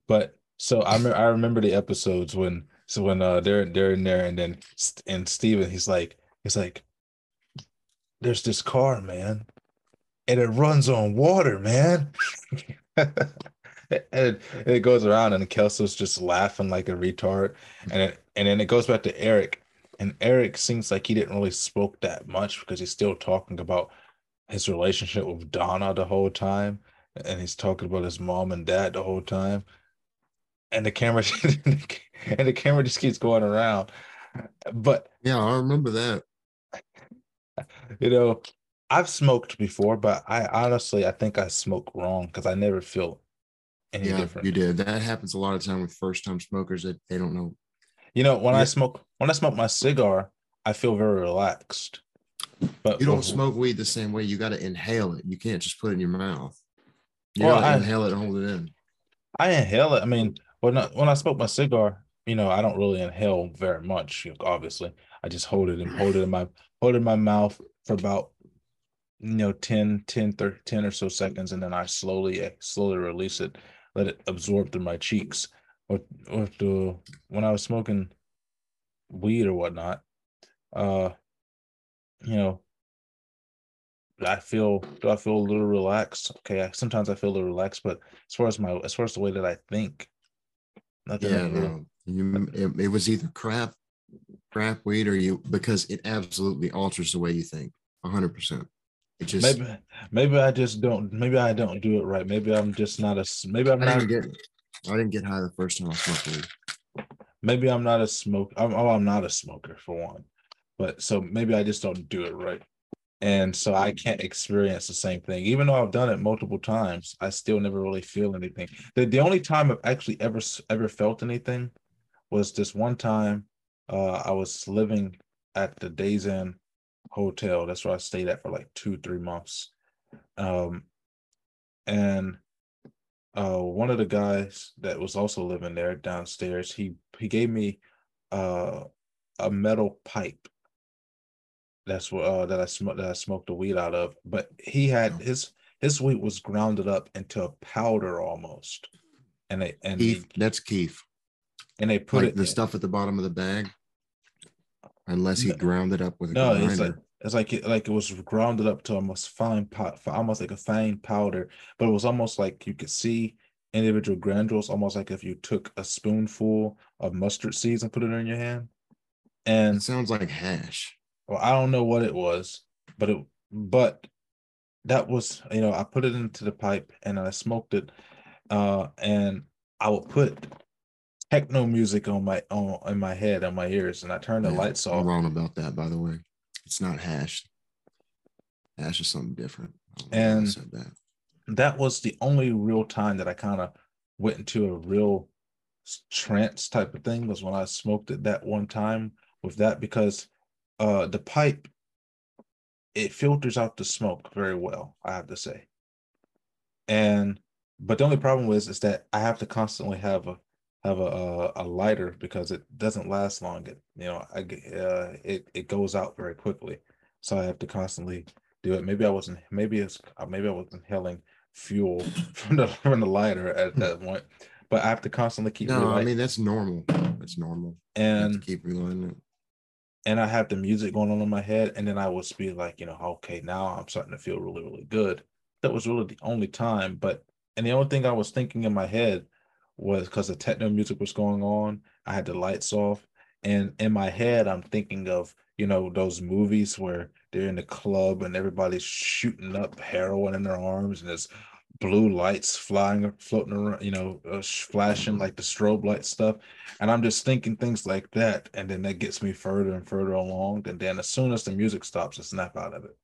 But so I, me- I remember the episodes when so when uh they're they're in there and then and Steven, he's like, he's like, there's this car, man, and it runs on water, man. and, (laughs) it, and it goes around and Kelso's just laughing like a retard. And it, and then it goes back to Eric. And Eric seems like he didn't really spoke that much because he's still talking about his relationship with Donna the whole time. And he's talking about his mom and dad the whole time and the camera (laughs) and the camera just keeps going around. But yeah, I remember that. You know, I've smoked before, but I honestly I think I smoke wrong because I never feel any yeah, different. You did. That happens a lot of time with first time smokers that they don't know. You know, when yeah. I smoke when I smoke my cigar, I feel very relaxed. But you don't smoke weed the same way. You got to inhale it. You can't just put it in your mouth. You well, I, inhale it and hold it in. I inhale it. I mean, when I, when I smoke my cigar, you know, I don't really inhale very much. Obviously, I just hold it and hold it in my hold it in my mouth for about you know 10 10 30, 10 or so seconds and then i slowly slowly release it let it absorb through my cheeks or, or the when i was smoking weed or whatnot uh you know i feel do i feel a little relaxed okay sometimes i feel a little relaxed but as far as my as far as the way that i think Nothing yeah, no. You, it, it was either crap, crap weed, or you because it absolutely alters the way you think. hundred percent. It just maybe maybe I just don't maybe I don't do it right. Maybe I'm just not a maybe I'm I not get I didn't get high the first time I smoked weed. Maybe I'm not a smoke. I'm, oh, I'm not a smoker for one, but so maybe I just don't do it right. And so I can't experience the same thing. Even though I've done it multiple times, I still never really feel anything. The, the only time I've actually ever ever felt anything was this one time uh, I was living at the Days Inn Hotel. That's where I stayed at for like two, three months. Um, and uh, one of the guys that was also living there downstairs, he he gave me uh, a metal pipe. That's what uh, that I smoked that I smoked the weed out of. But he had his his weed was grounded up into a powder almost, and they and Keith, they, that's Keith. and they put Like it the stuff at the bottom of the bag, unless he No. ground it up with a No, grinder. it's like it's like it like it was grounded up to almost fine pot, almost like a fine powder, but it was almost like you could see individual granules, almost like if you took a spoonful of mustard seeds and put it in your hand. And it sounds like hash. Well, I don't know what it was, but it but that was you know I put it into the pipe and I smoked it, uh, and I would put techno music on my on in my head on my ears, and I turned the Yeah, lights I'm off. wrong about that, by the way. It's not hash. Hash is something different. I don't know why I And- said that. that was the only real time that I kind of went into a real trance type of thing was when I smoked it that one time with that because uh the pipe it filters out the smoke very well, I have to say. And but the only problem is is that I have to constantly have a have a a, a lighter because it doesn't last long. It you know I uh, it it goes out very quickly, so I have to constantly do it. Maybe I wasn't maybe it's uh, maybe I was inhaling fuel (laughs) from the from the lighter at that point, but I have to constantly keep No, I mean that's normal. That's normal. You have to and keep relighting it. And I have the music going on in my head, and then I would be like, you know, okay, now I'm starting to feel really, really good. That was really the only time, but and the only thing I was thinking in my head was because the techno music was going on, I had the lights off, and in my head, I'm thinking of you know those movies where they're in the club and everybody's shooting up heroin in their arms, and there's blue lights flying, floating around, you know, uh, flashing like the strobe light stuff and I'm just thinking things like that, and then that gets me further and further along. And then as soon as the music stops, I snap out of it.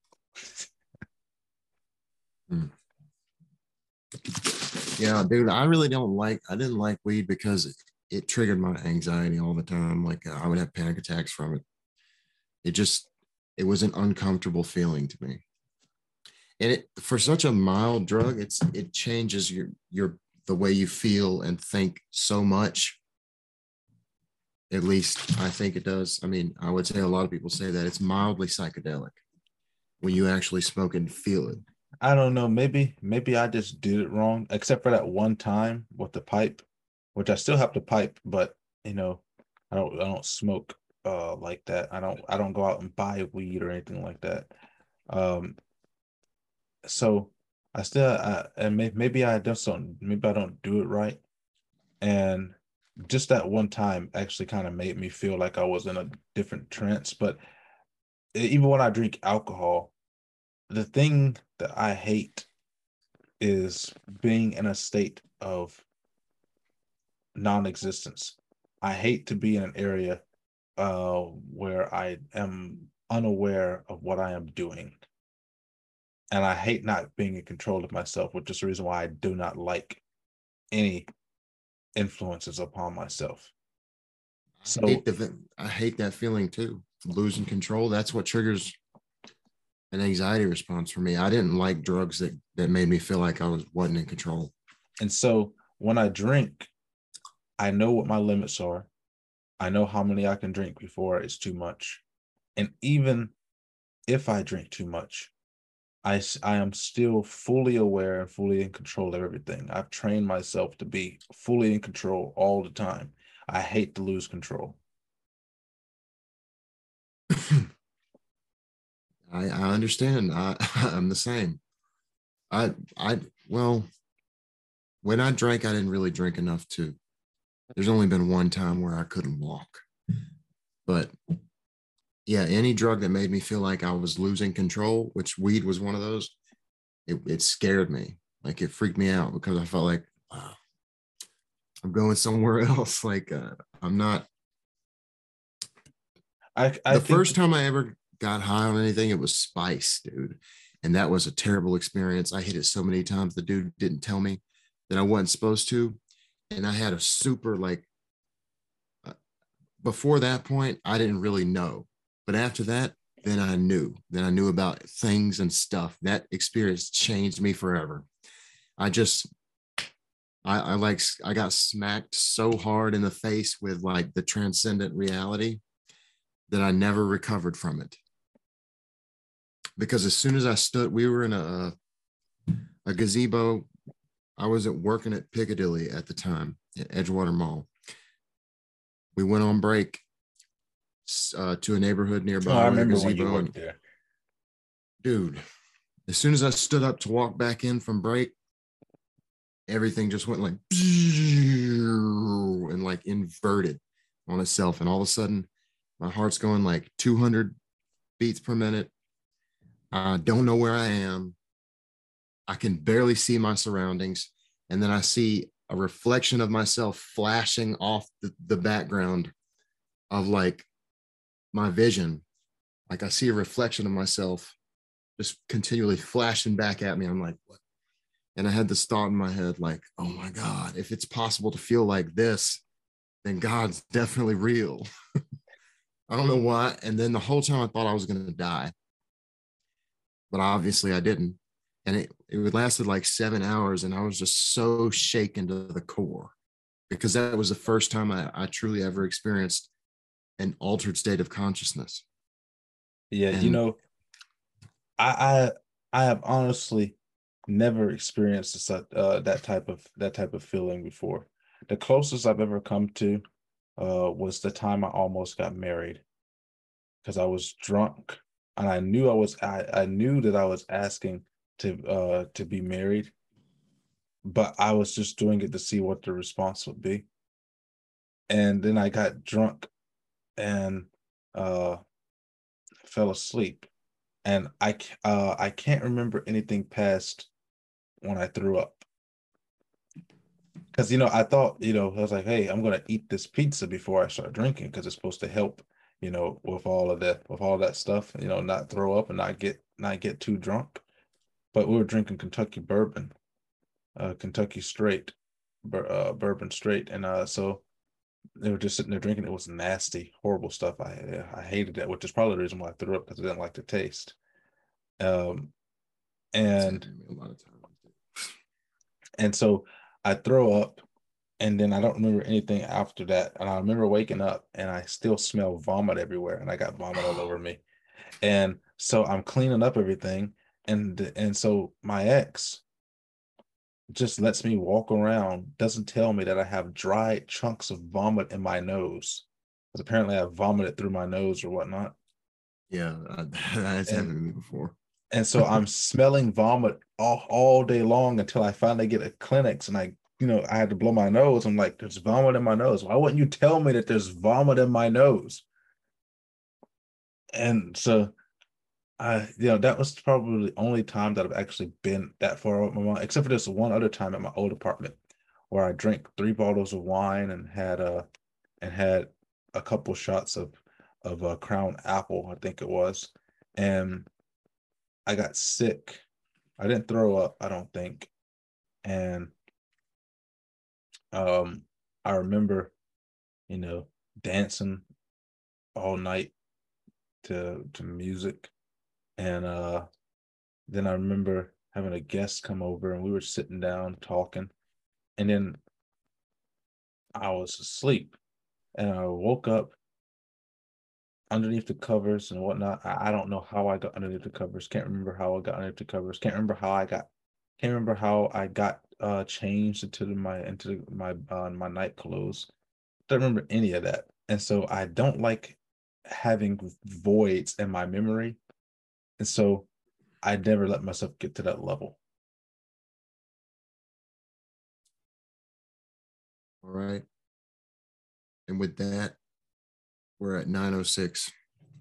Yeah, dude, I really don't like. I didn't like weed because it, it triggered my anxiety all the time. Like uh, I would have panic attacks from it. It just, it was an uncomfortable feeling to me. And it for such a mild drug, it's it changes your your the way you feel and think so much. At least I think it does. I mean, I would say a lot of people say that it's mildly psychedelic when you actually smoke and feel it. I don't know. Maybe maybe I just did it wrong, except for that one time with the pipe, which I still have the pipe, but you know, I don't I don't smoke uh like that. I don't I don't go out and buy weed or anything like that. Um, so I still I, and may, maybe I just don't maybe I don't do it right, and just that one time actually kind of made me feel like I was in a different trance. But even when I drink alcohol, the thing that I hate is being in a state of non-existence. I hate to be in an area uh where I am unaware of what I am doing. And I hate not being in control of myself, which is the reason why I do not like any influences upon myself. So I hate, the, I hate that feeling too. Losing control. That's what triggers an anxiety response for me. I didn't like drugs that that made me feel like I was wasn't in control. And so when I drink, I know what my limits are. I know how many I can drink before it's too much. And even if I drink too much, I, I am still fully aware and fully in control of everything. I've trained myself to be fully in control all the time. I hate to lose control. (laughs) I, I understand. I, (laughs) I'm the same. I I well, when I drank, I didn't really drink enough to. There's only been one time where I couldn't walk, but yeah, any drug that made me feel like I was losing control, which weed was one of those, it, it scared me. Like it freaked me out because I felt like wow, I'm going somewhere (laughs) else. Like uh, I'm not I, I the think- first time I ever got high on anything, it was spice, dude. And that was a terrible experience. I hit it so many times. The dude didn't tell me that I wasn't supposed to. And I had a super like uh, before that point, I didn't really know. But after that, then I knew. Then I knew about things and stuff. That experience changed me forever. I just I, I like I got smacked so hard in the face with like the transcendent reality that I never recovered from it. Because as soon as I stood, we were in a a gazebo. I wasn't working at Piccadilly at the time at Edgewater Mall. We went on break uh, to a neighborhood nearby. Oh, I remember when you worked there. Dude, as soon as I stood up to walk back in from break, everything just went like and like inverted on itself. And all of a sudden, my heart's going like 200 beats per minute. I don't know where I am. I can barely see my surroundings. And then I see a reflection of myself flashing off the, the background of like my vision. Like I see a reflection of myself just continually flashing back at me. I'm like, what? And I had this thought in my head, like, oh my God, if it's possible to feel like this, then God's definitely real. (laughs) I don't know why. And then the whole time I thought I was going to die. But obviously I didn't. And it, it lasted like seven hours. And I was just so shaken to the core because that was the first time I, I truly ever experienced an altered state of consciousness. Yeah. And, you know, I, I, I have honestly never experienced uh, that type of that type of feeling before. The closest I've ever come to uh, was the time I almost got married because I was drunk and I knew I was I, I knew that I was asking to uh, to be married, but I was just doing it to see what the response would be. And then I got drunk and uh, fell asleep and I uh I can't remember anything past when I threw up. Because you know, I thought, you know, I was like, hey, I'm gonna eat this pizza before I start drinking because it's supposed to help, you know, with all of that, with all that stuff, you know, not throw up and not get not get too drunk. But we were drinking Kentucky bourbon, uh, Kentucky straight, uh, bourbon straight, and uh, so they were just sitting there drinking. It was nasty, horrible stuff. I I hated that, which is probably the reason why I threw up because I didn't like the taste. Um, and a lot of times and so I throw up, and then I don't remember anything after that. And I remember waking up, and I still smell vomit everywhere, and I got vomit all over me. And so I'm cleaning up everything, and and so my ex just lets me walk around, doesn't tell me that I have dry chunks of vomit in my nose. Because apparently I vomited through my nose or whatnot. Yeah, (laughs) that's happened to me before and so I'm (laughs) smelling vomit all, all day long until I finally get a Kleenex and I, you know, I had to blow my nose. I'm like, there's vomit in my nose. Why wouldn't you tell me that there's vomit in my nose? And so I, you know, that was probably the only time that I've actually been that far with my mom, except for this one other time at my old apartment where I drank three bottles of wine and had a and had a couple shots of of a crown apple, I think it was. And I got sick. I didn't throw up, I don't think. And um I remember, you know, dancing all night to to music. And uh then I remember having a guest come over and we were sitting down talking. And then I was asleep and I woke up underneath the covers and whatnot. I, I don't know how I got underneath the covers. Can't remember how I got underneath the covers. Can't remember how I got. Can't remember how I got uh changed into my into my uh, my night clothes. Don't remember any of that. And so I don't like having voids in my memory. And so I never let myself get to that level. All right. And with that, we're at 906.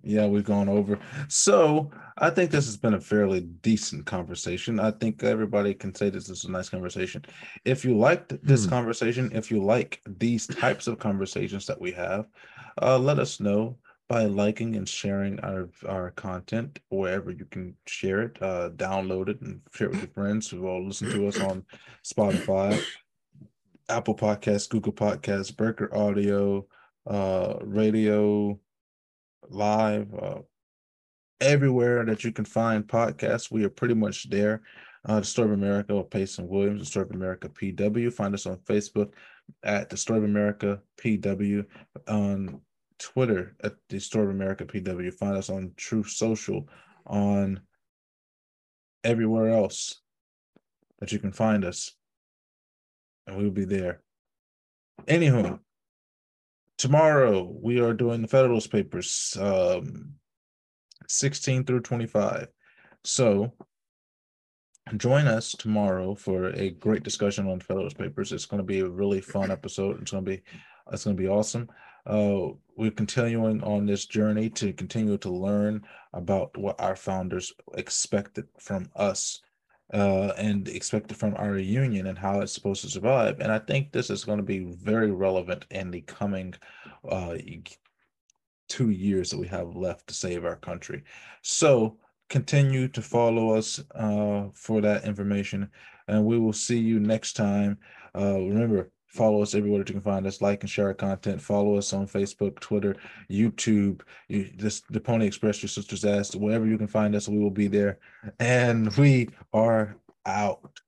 Yeah, we've gone over. So I think this has been a fairly decent conversation. I think everybody can say this is a nice conversation. If you liked this hmm. conversation, if you like these types of conversations that we have, uh, let us know. By liking and sharing our our content wherever you can share it, uh, download it, and share it with your (laughs) friends who all listen to us on (laughs) Spotify, Apple Podcasts, Google Podcasts, Breaker Audio, uh, Radio Live, uh, everywhere that you can find podcasts. We are pretty much there. Uh, of America with Payson Williams, of America PW. Find us on Facebook at of America PW, on Twitter at the Story of America PW. Find us on Truth Social, on everywhere else that you can find us, and we'll be there. Anywho, tomorrow we are doing the Federalist Papers, um, 16 through 25. So join us tomorrow for a great discussion on Federalist Papers. It's going to be a really fun episode. It's going to be it's going to be awesome. Uh, we're continuing on this journey to continue to learn about what our founders expected from us uh, and expected from our union and how it's supposed to survive. And I think this is going to be very relevant in the coming uh, two years that we have left to save our country. So continue to follow us uh, for that information, and we will see you next time. Uh, remember, follow us everywhere that you can find us, like and share our content. Follow us on Facebook, Twitter, YouTube. You just the Pony Express, your sister's ass, wherever you can find us, we will be there. And we are out.